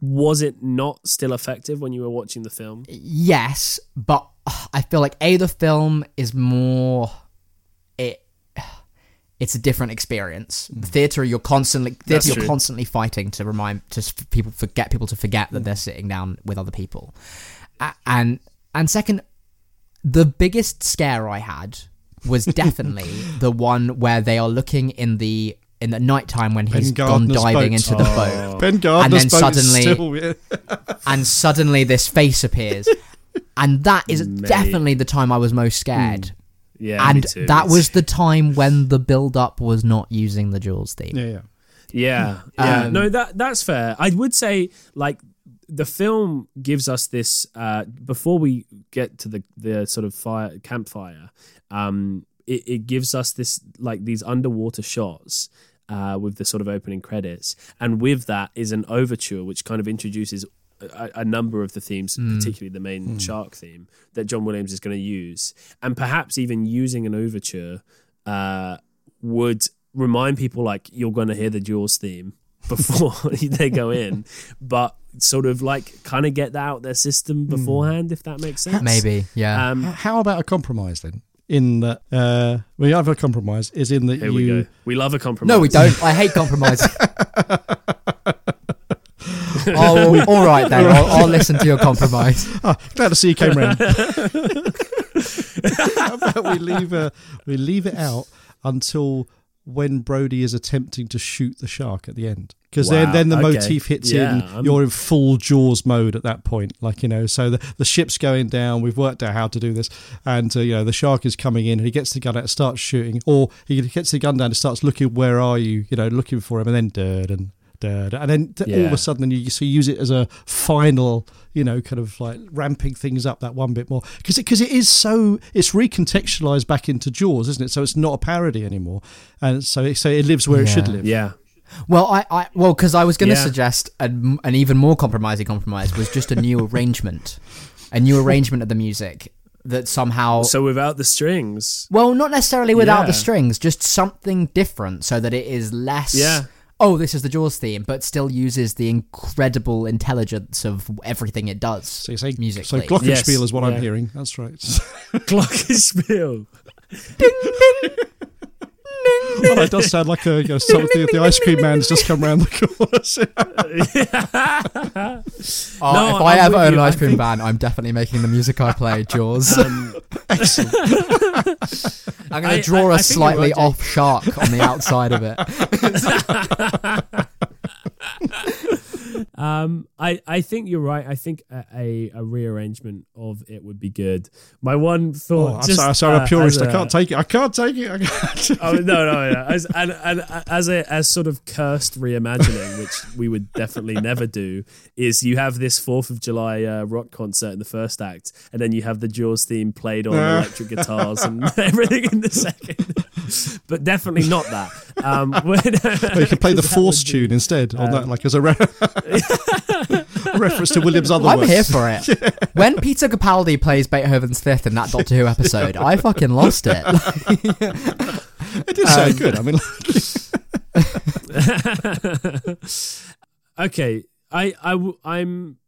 B: was it not still effective when you were watching the film?
A: Yes, but I feel like a the film is more it. It's a different experience. Hmm. Theater, you're constantly theater, you're constantly fighting to remind to people forget people to forget that hmm. they're sitting down with other people, and and second, the biggest scare I had was definitely the one where they are looking in the in the nighttime when he's
D: Ben
A: gone diving
D: boat.
A: into the boat
D: Ben Gardner's
A: And then
D: boat
A: suddenly- and suddenly this face appears and that is
B: Mate.
A: definitely the time i was most scared
B: Yeah, me
A: and
B: too.
A: that was the time when the build up was not using the Jaws theme
D: yeah, yeah.
B: Yeah, yeah.
A: Um,
B: no, that that's fair. I would say like the film gives us this uh, before we get to the the sort of fire campfire. Um, it, it gives us this like these underwater shots. Uh, with the sort of opening credits, and with that is an overture which kind of introduces a, a number of the themes, particularly the main shark theme that John Williams is going to use, and perhaps even using an overture uh, would remind people like you're going to hear the Jaws theme before they go in, but sort of like kind of get that out their system beforehand, if that makes sense.
A: maybe yeah
B: Um,
D: How about a compromise then? In that, uh, we have a compromise is in that
B: here
D: you.
B: we go. We love a compromise.
A: no we don't i hate compromise oh well, all right then I'll, I'll listen to your compromise
D: Ah, glad to see you came round. How about we leave uh, we leave it out until when Brody is attempting to shoot the shark at the end, because then
B: Wow,
D: then the
B: okay.
D: motif hits
B: Yeah,
D: in.
B: I'm-
D: You're in full Jaws mode at that point, like you know. So the the ship's going down. We've worked out how to do this, and uh, you know the shark is coming in, and he gets the gun out, and starts shooting, or he gets the gun down and starts looking. Where are you? You know, looking for him, and then dud and dud, and then th- all of a sudden you so you use it as a final, you know, kind of like ramping things up that one bit more because because it is so it's recontextualized back into Jaws, isn't it? So it's not a parody anymore, and so it, so it lives where it should live.
B: Yeah.
A: Well, I, I well, because I was going to
B: Yeah.
A: suggest an, an even more compromising compromise was just a new arrangement, a new arrangement of the music that somehow.
B: So without the strings.
A: well, not necessarily without the strings, just something different, so that it is less.
B: Yeah.
A: Oh, this is the Jaws theme, but still uses the incredible intelligence of everything it does.
D: So you say
A: music.
D: So Glockenspiel
B: Yes,
D: is what I'm hearing. That's right.
B: Glockenspiel.
D: well, that does sound like a you know, something that the ice cream man's just come round the corner.
A: Oh,
B: No,
A: if I
B: I'm
A: ever own an ice cream
B: think-
A: van, I'm definitely making the music I play Jaws.
B: Um,
A: I'm going to draw
B: I-
A: a
B: I
A: slightly off shark on the outside of it.
B: Um, I, I think you're right. I think a, a, rearrangement of it would be good. My one thought.
D: I'm
B: just,
D: sorry, sorry, I'm
B: uh,
D: a purist. I can't take it. I can't take it. I can't.
B: Oh no, no, no. As and, and as a as sort of cursed reimagining, which we would definitely never do, is you have this Fourth of July uh, rock concert in the first act, and then you have the Jaws theme played on electric guitars and everything in the second. but definitely not that. Um, when,
D: you can play the Force
B: be-
D: tune instead on that,
B: um,
D: like as a re- reference to Williams' other
A: I'm
D: work.
A: here for it. When Peter Capaldi plays Beethoven's Fifth in that Doctor Who episode, I fucking lost it.
D: It did sound good. I mean, like,
B: okay, I I w- I'm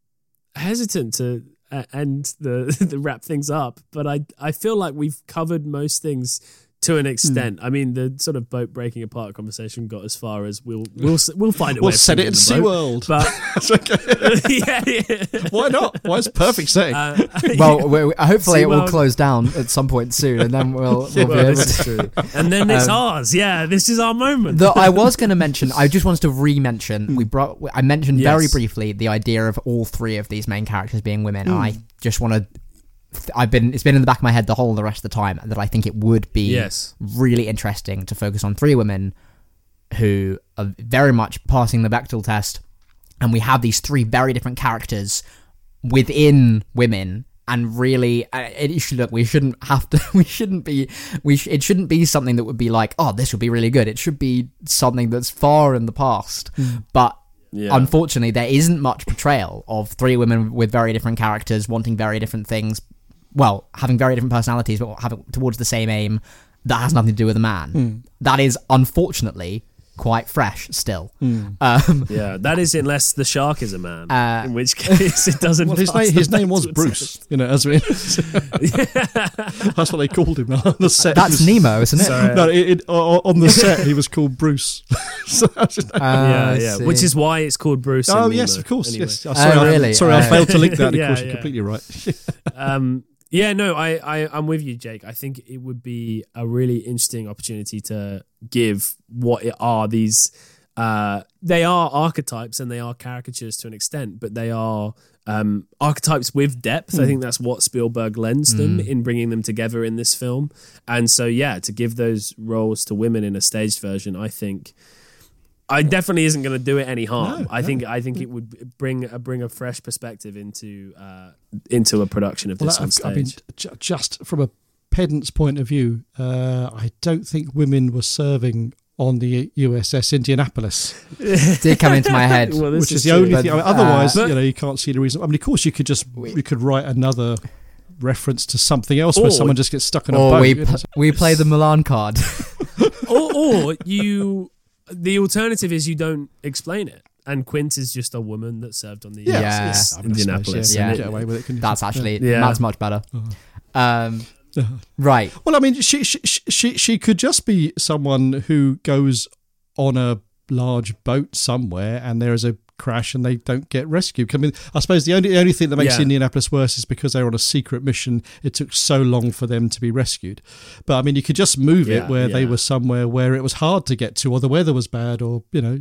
B: hesitant to uh, end the, the wrap things up. But I I feel like we've covered most things to an extent. I mean, the sort of boat breaking apart conversation got as far as we'll we'll we'll find a way.
D: We'll set it in
B: the boat.
D: SeaWorld.
B: But
D: That's okay.
B: yeah, yeah.
D: Why not? Why is perfect setting?
B: Uh,
A: Well, we- we- hopefully it will close down at some point soon, and then we'll, we'll be
B: well,
A: able to.
B: is true. And then it's
A: Um,
B: ours. Yeah, this is our moment.
A: Though I was going to mention, I just wanted to re-mention. We brought. I mentioned very briefly the idea of all three of these main characters being women. And I just want to. I've been. It's been in the back of my head the whole the rest of the time that I think it would be
B: Yes.
A: really interesting to focus on three women who are very much passing the Bechdel test, and we have these three very different characters within women. And really, uh, it should look. We shouldn't have to. We shouldn't be. We. Sh- it shouldn't be something that would be like, oh, this would be really good. It should be something that's far in the past. But
B: Yeah.
A: unfortunately, there isn't much portrayal of three women with very different characters wanting very different things. Well, having very different personalities, but having towards the same aim that has nothing to do with a man. That is unfortunately quite fresh still. Um,
B: Yeah, that is unless the shark is a man,
A: Uh,
B: in which case it doesn't.
D: well, his name his name was Bruce.
B: test.
D: You know, as we, that's what they called him on the set.
A: that's
D: was-
A: Nemo, isn't it?
B: Sorry.
D: No, it, it, on the set he was called Bruce. so that's his.
A: Uh,
B: yeah, yeah. Which is why it's called Bruce.
D: oh
B: in
D: yes,
B: Nemo,
D: of course.
B: anyway.
D: Yes. Oh, sorry, I,
A: really?
D: sorry, I
A: Uh,
D: failed to link that. Of
B: Yeah,
D: course, you're
B: yeah.
D: completely right.
B: um, yeah, no, I, I, I'm with you, Jake. I think it would be a really interesting opportunity to give what it are these. Uh, they are archetypes and they are caricatures to an extent, but they are um, archetypes with depth. I think that's what Spielberg lends them in bringing them together in this film. And so, yeah, to give those roles to women in a staged version, I think. I definitely isn't going to do it any harm. I think I think it would bring a bring a fresh perspective into uh, into a production of
D: Well,
B: this on
D: I've-
B: stage.
D: I mean, ju- just from a pedant's point of view, uh, I don't think women were serving on the USS Indianapolis, it
A: did come into my head.
B: Well,
D: which is,
B: is
D: the
B: true.
D: only
A: but,
D: thing. I mean,
A: uh,
D: otherwise,
B: But-
D: you know, you can't see the reason. I mean, of course, you could just you could write another reference to something else where someone just gets stuck in a
A: or
D: boat.
A: we
D: you
A: we play the Mulan card.
B: or, or you, the alternative is you don't explain it, and Quint is just a woman that served on the
D: yeah,
A: Yeah.
B: USS
D: I mean, I suppose,
B: Indianapolis.
A: yeah.
B: and
D: get
B: it-
D: away with it.
A: That's actually
B: Yeah.
A: that's much better. Um,
D: Yeah.
A: right.
D: Well, I mean, she, she she she could just be someone who goes on a large boat somewhere, and there is a crash, and they don't get rescued. I mean, I suppose the only the only thing that makes
B: Yeah.
D: Indianapolis worse is because they were on a secret mission. It took so long for them to be rescued. But I mean, you could just move it
B: Yeah,
D: where they were somewhere where it was hard to get to, or the weather was bad, or you know.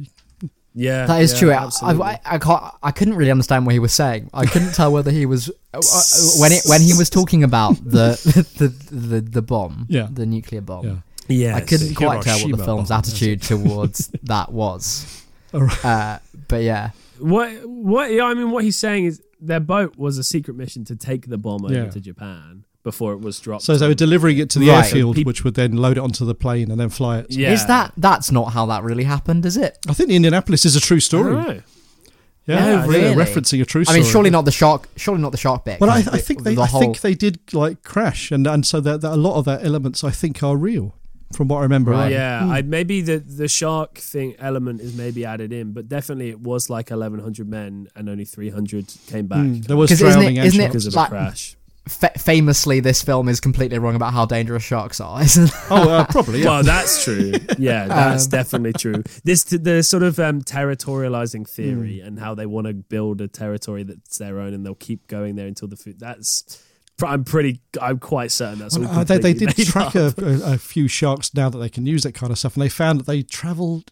B: yeah,
A: That is
B: yeah,
A: true. I,
B: absolutely.
A: I, I can't. I couldn't really understand what he was saying. I couldn't tell whether he was uh, uh, when it when he was talking about the the the, the bomb,
D: Yeah.
A: the nuclear bomb.
D: Yeah.
B: Yes.
A: I couldn't quite tell what the film's
D: bomb,
A: attitude towards that was.
D: All right.
A: Uh, but yeah,
B: What? What? Yeah, I mean, what he's saying is their boat was a secret mission to take the bomb over
D: Yeah.
B: to Japan before it was dropped.
D: So they were delivering it to the
A: Right.
D: airfield,
B: Peop-
D: which would then load it onto the plane and then fly it.
B: yeah.
A: is that that's not how that really happened, is it?
D: I think the Indianapolis is a true
B: I
D: story.
B: don't know.
D: Yeah, I think
A: really?
D: referencing a true story.
A: I mean, surely not the shark. Surely not the shark bit.
D: Well, I, I
A: the-
D: think they,
A: the
D: I
A: whole-
D: think they did like crash, and and so that, that a lot of their elements, I think, are real, from what I remember.
A: Right.
B: Yeah, I, maybe the the shark thing element is maybe added in, but definitely it was like eleven hundred men and only three hundred came back
D: Mm, there was
A: 'Cause isn't
D: drowning
A: it-
D: and
A: isn't it-
D: sharks.
B: because of
A: Like-
B: a crash.
A: fa- famously, this film is completely wrong about how dangerous sharks are, isn't?
D: Oh, uh, probably. Yeah.
B: Well, that's true. Yeah, that's
A: Um,
B: definitely true. This the sort of um, territorializing theory and how they want to build a territory that's their own, and they'll keep going there until the food. That's I'm pretty. I'm quite certain that's all.
D: Well, uh, they, they did track a, a, few sharks now that they can use that kind of stuff, and they found that they travel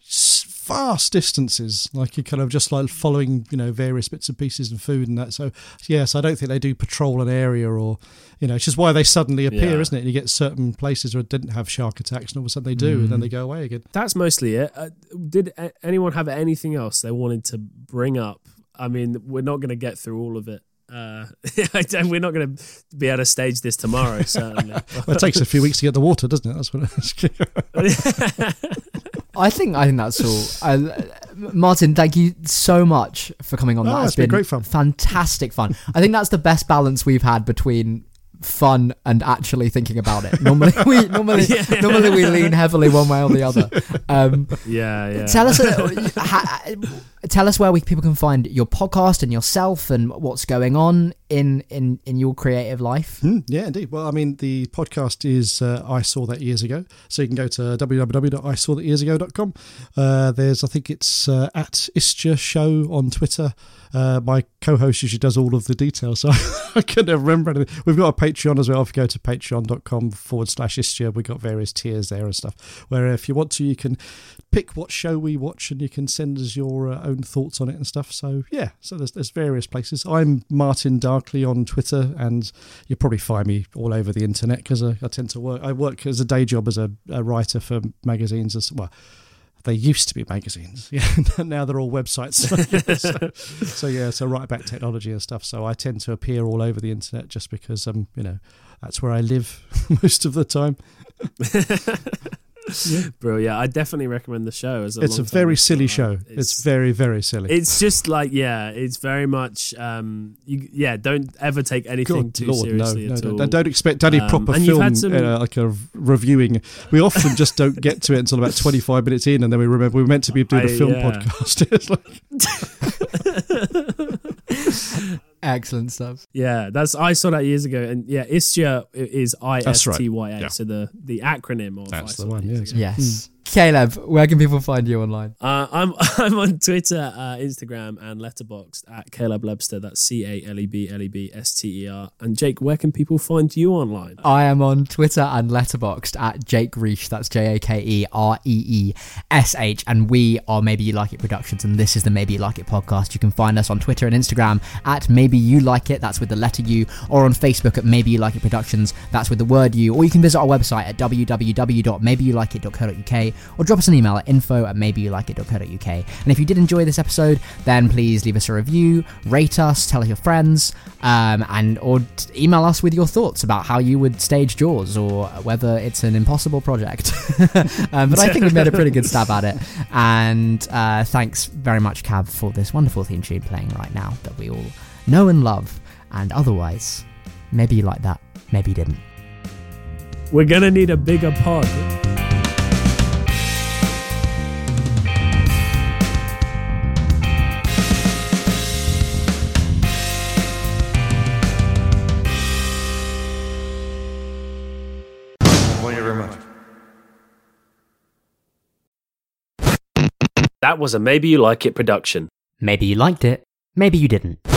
D: vast distances, like you kind of just like following, you know, various bits and pieces and food and that. So, yes, I don't think they do patrol an area or, you know, it's just why they suddenly appear,
B: Yeah.
D: isn't it? And You get certain places where it didn't have shark attacks, and all of a sudden they do, and then they go away again.
B: That's mostly it. Uh, did a- anyone have anything else they wanted to bring up? I mean, we're not going to get through all of it. Uh, I don't- we're not going to be able to stage this tomorrow, certainly.
D: Well, it takes a few weeks to get the water, doesn't it? That's what it is.
A: I think I think that's all. Uh, Martyn, thank you so much for coming on.
D: Oh,
A: that has
D: it's been great fun.
A: fantastic fun. I think that's the best balance we've had between fun and actually thinking about it. Normally, we normally
B: Yeah.
A: normally we lean heavily one way or the other. Um,
B: Yeah, yeah.
A: Tell us, uh, ha, tell us where we, people can find your podcast and yourself and what's going on in in in your creative life.
D: Hmm, yeah, indeed. Well, I mean, the podcast is uh, I Saw That Years Ago. So you can go to www.isawthatyearsago.com. Uh, there's, I think it's uh, at Istya Show on Twitter. Uh, my co-host usually does all of the details, so I couldn't remember anything. We've got a Patreon as well. If you go to patreon.com forward slash Istya, we've got various tiers there and stuff. Where if you want to, you can pick what show we watch and you can send us your uh, own thoughts on it and stuff. So yeah, so there's, there's various places. I'm Martyn Darkly on Twitter, and you'll probably find me all over the internet because I, I tend to work. I work as a day job as a, a writer for magazines as well. They used to be magazines, yeah. now they're all websites. so, so yeah, so right back technology and stuff. So I tend to appear all over the internet just because um, you know, that's where I live most of the time.
B: Bro, yeah, I definitely recommend the show. As a
D: It's a very silly show.
B: It's,
D: It's very very silly.
B: it's just like yeah, it's very much um, you, yeah. Don't ever take anything
D: Good
B: too
D: Lord, no,
B: seriously
D: no,
B: at
D: no,
B: all.
D: no, don't expect any
B: Um,
D: proper film,
B: some-
D: uh, like a reviewing. We often just don't get to it until about 25 minutes in, and then we remember we were meant to be doing a
B: I-
D: film
B: yeah.
D: podcast. Like,
A: Excellent stuff.
B: Yeah, that's I saw that years ago, and yeah, Istya is I S
D: T Y A, right.
B: T Y A,
D: Yeah.
B: so the the acronym of
D: That's
B: I
D: the one,
B: That
D: yeah.
B: Ago.
A: Yes. Caleb, where can people find you online?
B: Uh, I'm I'm on Twitter, uh, Instagram, and Letterboxd at Caleb Lebster. That's C A L E B L E B S T E R. And Jake, where can people find you online?
A: I am on Twitter and Letterboxd at Jake Reesh. That's J A K E R E E S H. And we are Maybe You Like It Productions, and this is the Maybe You Like It podcast. You can find us on Twitter and Instagram at Maybe You Like It. That's with the letter U, or on Facebook at Maybe You Like It Productions. That's with the word U. Or you can visit our website at www.maybeyouLikeIt.co.uk or drop us an email at info at maybeyouLikeIt.co.uk. And if you did enjoy this episode, then please leave us a review, rate us, tell your friends, um, and or email us with your thoughts about how you would stage Jaws or whether it's an impossible project. um, but I think we've made a pretty good stab at it. And uh, thanks very much, Cav, for this wonderful theme tune playing right now that we all know and love. And otherwise, maybe you like that, maybe you didn't.
B: We're gonna need a bigger pod. That was a Maybe You Like It production.
A: Maybe you liked it, maybe you didn't.